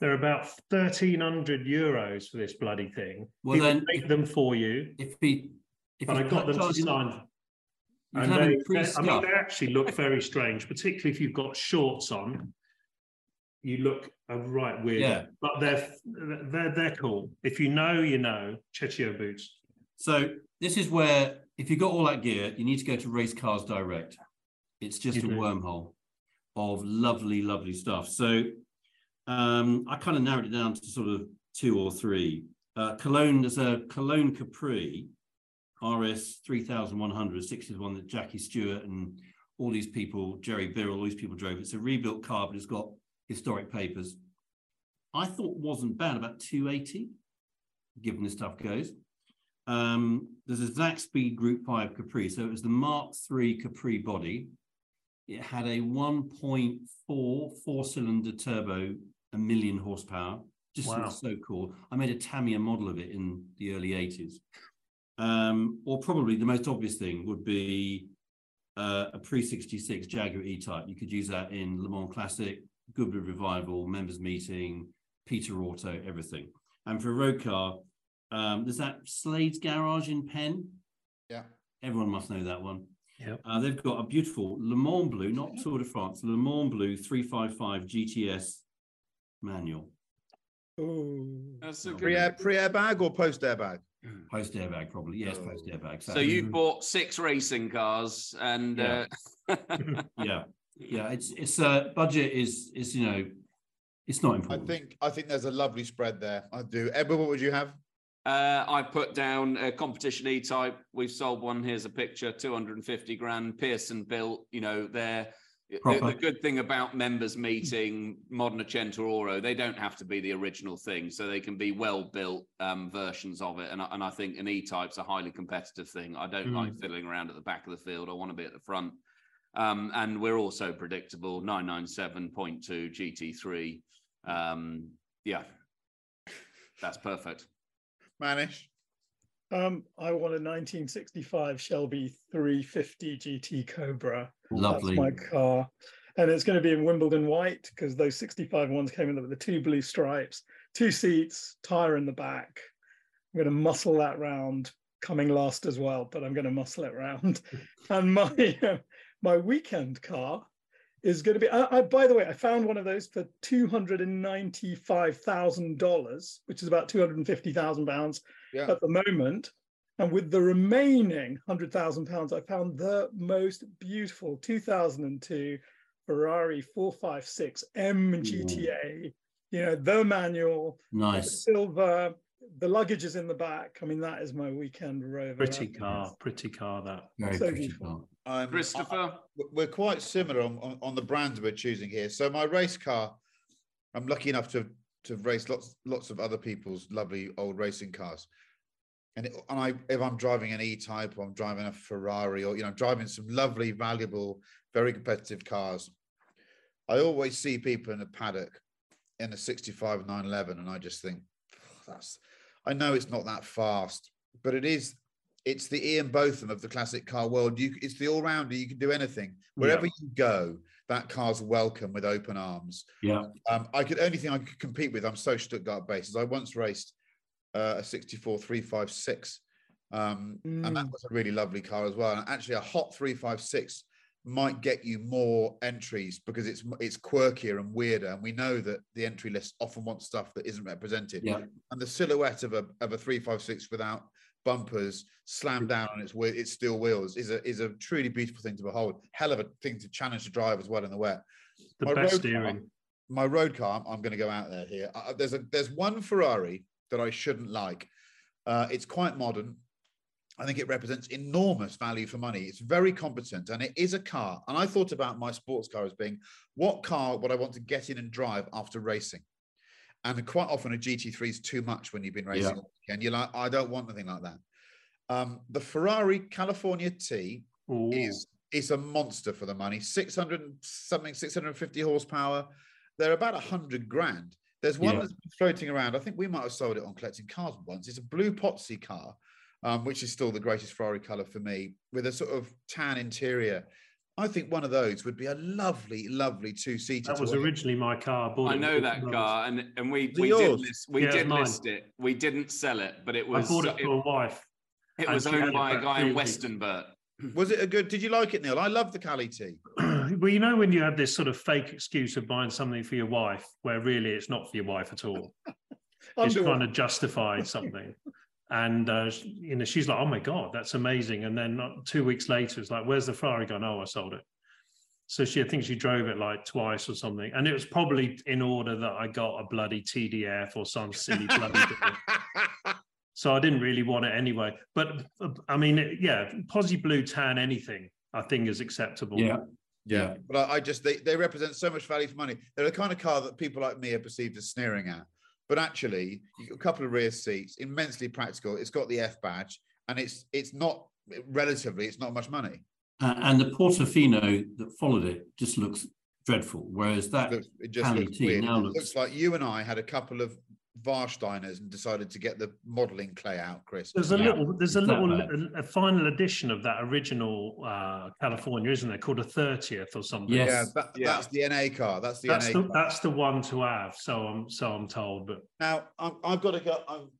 Speaker 5: They're about 1,300 euros for this bloody thing.
Speaker 4: Well,
Speaker 5: he
Speaker 4: then-
Speaker 5: make them for you.
Speaker 4: If he, if
Speaker 5: But I got them to sign. And they, they- I mean, they actually look very strange, particularly if you've got shorts on. You look a right weird,
Speaker 4: Yeah.
Speaker 5: but they're they're they're cool. If you know, you know. Chechio boots.
Speaker 4: So this is where, if you've got all that gear, you need to go to Race Cars Direct. It's just a wormhole of lovely, lovely stuff. So um, I kind of narrowed it down to sort of two or three. Uh, Cologne, there's a Cologne Capri RS 3100, 60 is one that Jackie Stewart and all these people, Gerry Birrell, all these people drove. It's a rebuilt car, but it's got historic papers. I thought wasn't bad, about 280, given this stuff goes. Um, there's a Speed Group 5 Capri. So it was the Mark III Capri body. It had a 1.4 four cylinder turbo, a million horsepower. Just
Speaker 5: Wow.
Speaker 4: so cool. I made a Tamiya model of it in the early 80s. Um, or probably the most obvious thing would be uh, a pre 66 Jaguar E Type. You could use that in Le Mans Classic, Goodwood Revival, Members Meeting, Peter Auto, everything. And for a road car, um, there's that Slade's Garage in Penn.
Speaker 1: Yeah.
Speaker 4: Everyone must know that one.
Speaker 5: Yep.
Speaker 4: Uh, they've got a beautiful Le Mans Blue, not Tour de France, Le Mans Blue 355 GTS manual.
Speaker 2: Oh,
Speaker 3: That's a
Speaker 1: pre air, pre airbag or post airbag?
Speaker 4: Post airbag, probably. Yes, post
Speaker 1: Oh.
Speaker 4: airbag.
Speaker 3: So you've bought six racing cars, and
Speaker 4: Yeah.
Speaker 3: uh,
Speaker 4: yeah, yeah. It's it's uh budget is is you know, it's not important.
Speaker 1: I think I think there's a lovely spread there. I do. Edward, what would you have?
Speaker 3: Uh, I put down a competition E-type. We've sold one. Here's a picture, 250 grand. Pearson built. You know, they're the, the good thing about members meeting Modena Cento Ore, they don't have to be the original thing, so they can be well built um, versions of it. And, I- and I think an E-type's a highly competitive thing. I don't like fiddling around at the back of the field. I want to be at the front. Um, and we're also predictable 997.2 GT3. Um, yeah, that's perfect.
Speaker 1: Manish.
Speaker 2: Um, I want a 1965 Shelby 350 GT Cobra.
Speaker 4: Lovely.
Speaker 2: That's my car. And it's going to be in Wimbledon white because those 65 ones came in with the two blue stripes, two seats, tire in the back. I'm going to muscle that round, coming last as well, but I'm going to muscle it round. and my uh, my weekend car is going to be. I, I, by the way, I found one of those for two hundred and ninety-five thousand dollars, which is about two hundred and fifty thousand pounds
Speaker 1: Yeah.
Speaker 2: at the moment. And with the remaining hundred thousand pounds, I found the most beautiful 2002 Ferrari 456 M GTA. You know, the manual, the
Speaker 4: Nice.
Speaker 2: silver, the luggage is in the back. I mean, that is my weekend rover.
Speaker 5: Pretty car, pretty car that.
Speaker 4: Very
Speaker 2: so
Speaker 4: pretty
Speaker 2: beautiful.
Speaker 4: car.
Speaker 1: Um,
Speaker 3: Christopher?
Speaker 1: I- we're quite similar on, on, on the brands we're choosing here. So my race car, I'm lucky enough to to race lots lots of other people's lovely old racing cars. And, it, and I, if I'm driving an E-Type or I'm driving a Ferrari or you know driving some lovely, valuable, very competitive cars, I always see people in a paddock in a 65 911, and I just think that's. I know it's not that fast, but it is it's the Ian Botham of the classic car world. You, it's the all rounder. You can do anything wherever you go. That car's welcome with open arms.
Speaker 4: Yeah.
Speaker 1: Um, I could only thing I could compete with. I'm so Stuttgart based. is I once raced uh, a 64 356, um, and that
Speaker 2: Mm.
Speaker 1: was a really lovely car as well. And actually, a hot 356 might get you more entries because it's it's quirkier and weirder. And we know that the entry list often wants stuff that isn't represented
Speaker 4: Yeah.
Speaker 1: and the silhouette of a of a 356 without bumpers slammed down on its its steel wheels is a is a truly beautiful thing to behold. Hell of a thing to challenge to drive as well in the wet.
Speaker 5: The
Speaker 1: My
Speaker 5: best
Speaker 1: road car- my road car i'm going to go out there here. Uh, there's a there's one ferrari that i shouldn't like. Uh, it's quite modern. I think it represents enormous value for money. It's very competent and it is a car. And I thought about my sports car as being what car would I want to get in and drive after racing? And quite often a GT3 is too much when you've been racing.
Speaker 4: Yeah.
Speaker 1: all weekend. You're like, I don't want anything like that. Um, the Ferrari California T
Speaker 5: Ooh.
Speaker 1: is is a monster for the money. 600 something, 650 horsepower. They're about 100 grand. There's one
Speaker 4: Yeah.
Speaker 1: that's been floating around. I think we might have sold it on collecting cars once. It's a blue Pozzi car, um, which is still the greatest Ferrari color for me, with a sort of tan interior. I think one of those would be a lovely, lovely two seater.
Speaker 5: That was originally my car. bought
Speaker 3: I know that
Speaker 5: Rolls.
Speaker 3: car, and and we
Speaker 1: it
Speaker 3: we did
Speaker 1: yours?
Speaker 3: list we
Speaker 5: Yeah,
Speaker 3: did
Speaker 5: mine.
Speaker 3: list it. We didn't sell it, but it was.
Speaker 5: I bought it for a wife.
Speaker 3: it was owned by a guy in
Speaker 5: weeks.
Speaker 3: Westonbirt.
Speaker 1: Was it a good? Did you like it, Neil? I love the Cali T.
Speaker 5: well, you know when you have this sort of fake excuse of buying something for your wife, where really it's not for your wife at all. It's
Speaker 2: Underwear.
Speaker 5: trying to justify something. And uh, you know, she's like, "Oh my god, that's amazing!" And then uh, two weeks later, it's like, "Where's the Ferrari gone?" Oh, I sold it. So she, I think she drove it like twice or something, and it was probably in order that I got a bloody TDF or some silly bloody. deal. So I didn't really want it anyway. But uh, I mean, yeah, Pozzi blue tan anything I think is acceptable.
Speaker 4: Yeah.
Speaker 1: Yeah, but I, I just they, they represent so much value for money. They're the kind of car that people like me are perceived as sneering at. But actually, a couple of rear seats, immensely practical. It's got the F badge, and it's it's not relatively it's not much money.
Speaker 4: Uh, and the Portofino that followed it just looks dreadful. Whereas that
Speaker 1: It, looks, it just looks weird.
Speaker 4: now looks-
Speaker 1: looks like you and I had a couple of Warsteiners and decided to get the modelling clay out, Chris.
Speaker 5: There's a
Speaker 4: Yeah,
Speaker 5: little, there's a little, a, a final edition of that original uh, California, isn't there? Called a thirtieth or something.
Speaker 4: Yes.
Speaker 1: Yeah, that,
Speaker 3: Yeah.
Speaker 1: that's the NA car. That's the
Speaker 5: that's
Speaker 1: NA
Speaker 5: the
Speaker 1: car.
Speaker 5: that's the one to have. So I'm so I'm told, but
Speaker 1: Now I'm, I've got to go. I'm,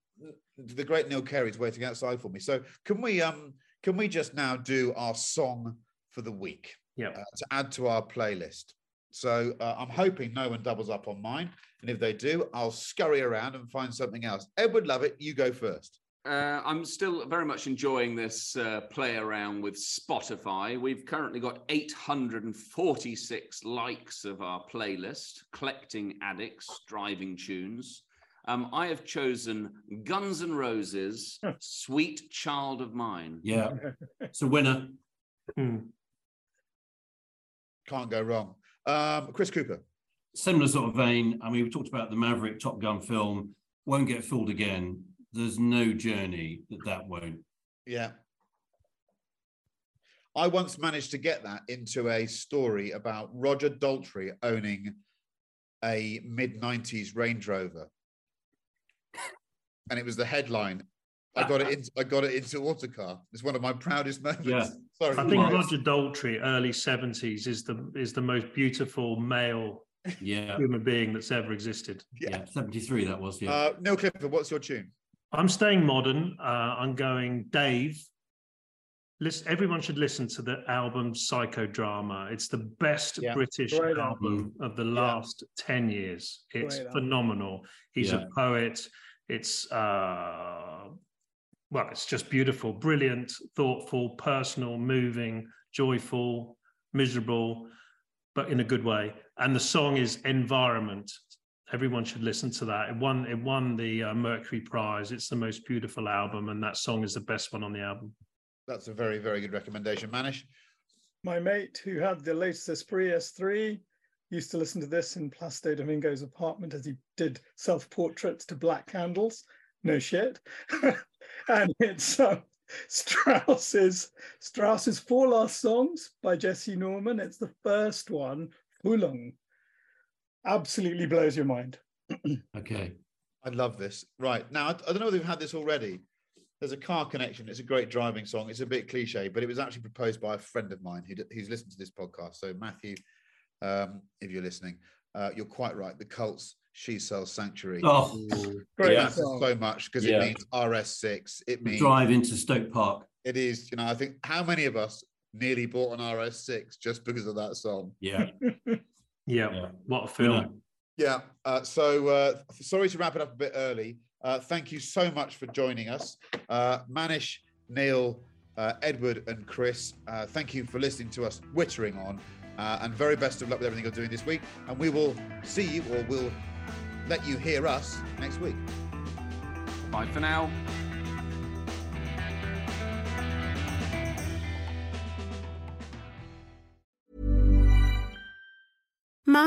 Speaker 1: the great Neil Carey's waiting outside for me. So can we um can we just now do our song for the week
Speaker 5: yeah.
Speaker 1: uh, to add to our playlist? So uh, I'm hoping no one doubles up on mine, and if they do, I'll scurry around and find something else. Edward Lovett, you go first.
Speaker 3: uh, I'm still very much enjoying this uh, play around with Spotify. We've currently got 846 likes of our playlist, Collecting Addicts, Driving Tunes. Um, I have chosen Guns N' Roses, Sweet Child of Mine.
Speaker 4: Yeah, it's a winner.
Speaker 5: Hmm.
Speaker 1: Can't go wrong. Um, Chris Cooper.
Speaker 4: Similar sort of vein. I mean, we talked about the Maverick Top Gun film. Won't get fooled again. There's no journey that that won't.
Speaker 1: Yeah. I once managed to get that into a story about Roger Daltrey owning a mid 90s Range Rover. And it was the headline. I got it into I got it into Autocar. It's one of my proudest moments.
Speaker 4: Yeah.
Speaker 1: Sorry.
Speaker 5: I think Roger Daltrey, early seventies, is the is the most beautiful male
Speaker 4: Yeah,
Speaker 5: human being that's ever existed.
Speaker 4: yeah. 73 that was. Yeah.
Speaker 1: Uh, Neil Clifford, what's your tune?
Speaker 5: I'm staying modern. Uh, I'm going Dave. Listen, everyone should listen to the album Psychodrama. It's the best
Speaker 1: Yeah.
Speaker 5: British
Speaker 2: Great
Speaker 5: album of the last 10 years. It's
Speaker 2: Great album.
Speaker 5: phenomenal. He's
Speaker 4: Yeah.
Speaker 5: a poet. It's, uh, well, it's just beautiful, brilliant, thoughtful, personal, moving, joyful, miserable, but in a good way. And the song is Environment. Everyone should listen to that. It won. It won the uh, Mercury Prize. It's the most beautiful album, and that song is the best one on the album.
Speaker 1: That's a very, very good recommendation, Manish.
Speaker 2: My mate who had the latest Esprit S3 used to listen to this in Placido Domingo's apartment as he did self portraits to black candles. No shit. and it's um, Strauss's Strauss's Four Last Songs by Jessye Norman. It's the first one, Frühling. Absolutely blows your mind.
Speaker 4: Okay.
Speaker 1: I love this. Right. Now, I, I don't know whether you've had this already. There's a car connection. It's a great driving song. It's a bit cliche, but it was actually proposed by a friend of mine who, d- who's listened to this podcast. So, Matthew, um, if you're listening, uh, you're quite right. The Cults, She Sells Sanctuary.
Speaker 4: Oh,
Speaker 2: Great
Speaker 1: It matters
Speaker 2: song.
Speaker 1: so much because
Speaker 4: Yeah.
Speaker 1: it means RS6. It means
Speaker 4: drive into Stoke Park.
Speaker 1: it is, you know, I think how many of us nearly bought an RS6 just because of that song?
Speaker 4: Yeah.
Speaker 5: Yeah,
Speaker 4: Yeah.
Speaker 5: what a film.
Speaker 1: Yeah. Uh, so uh, sorry to wrap it up a bit early. Uh, thank you so much for joining us. Uh, Manish, Neil, uh, Edward, and Chris, uh, thank you for listening to us wittering on. Uh, and very best of luck with everything you're doing this week. And we will see you or we'll let you hear us next week.
Speaker 3: Bye for now.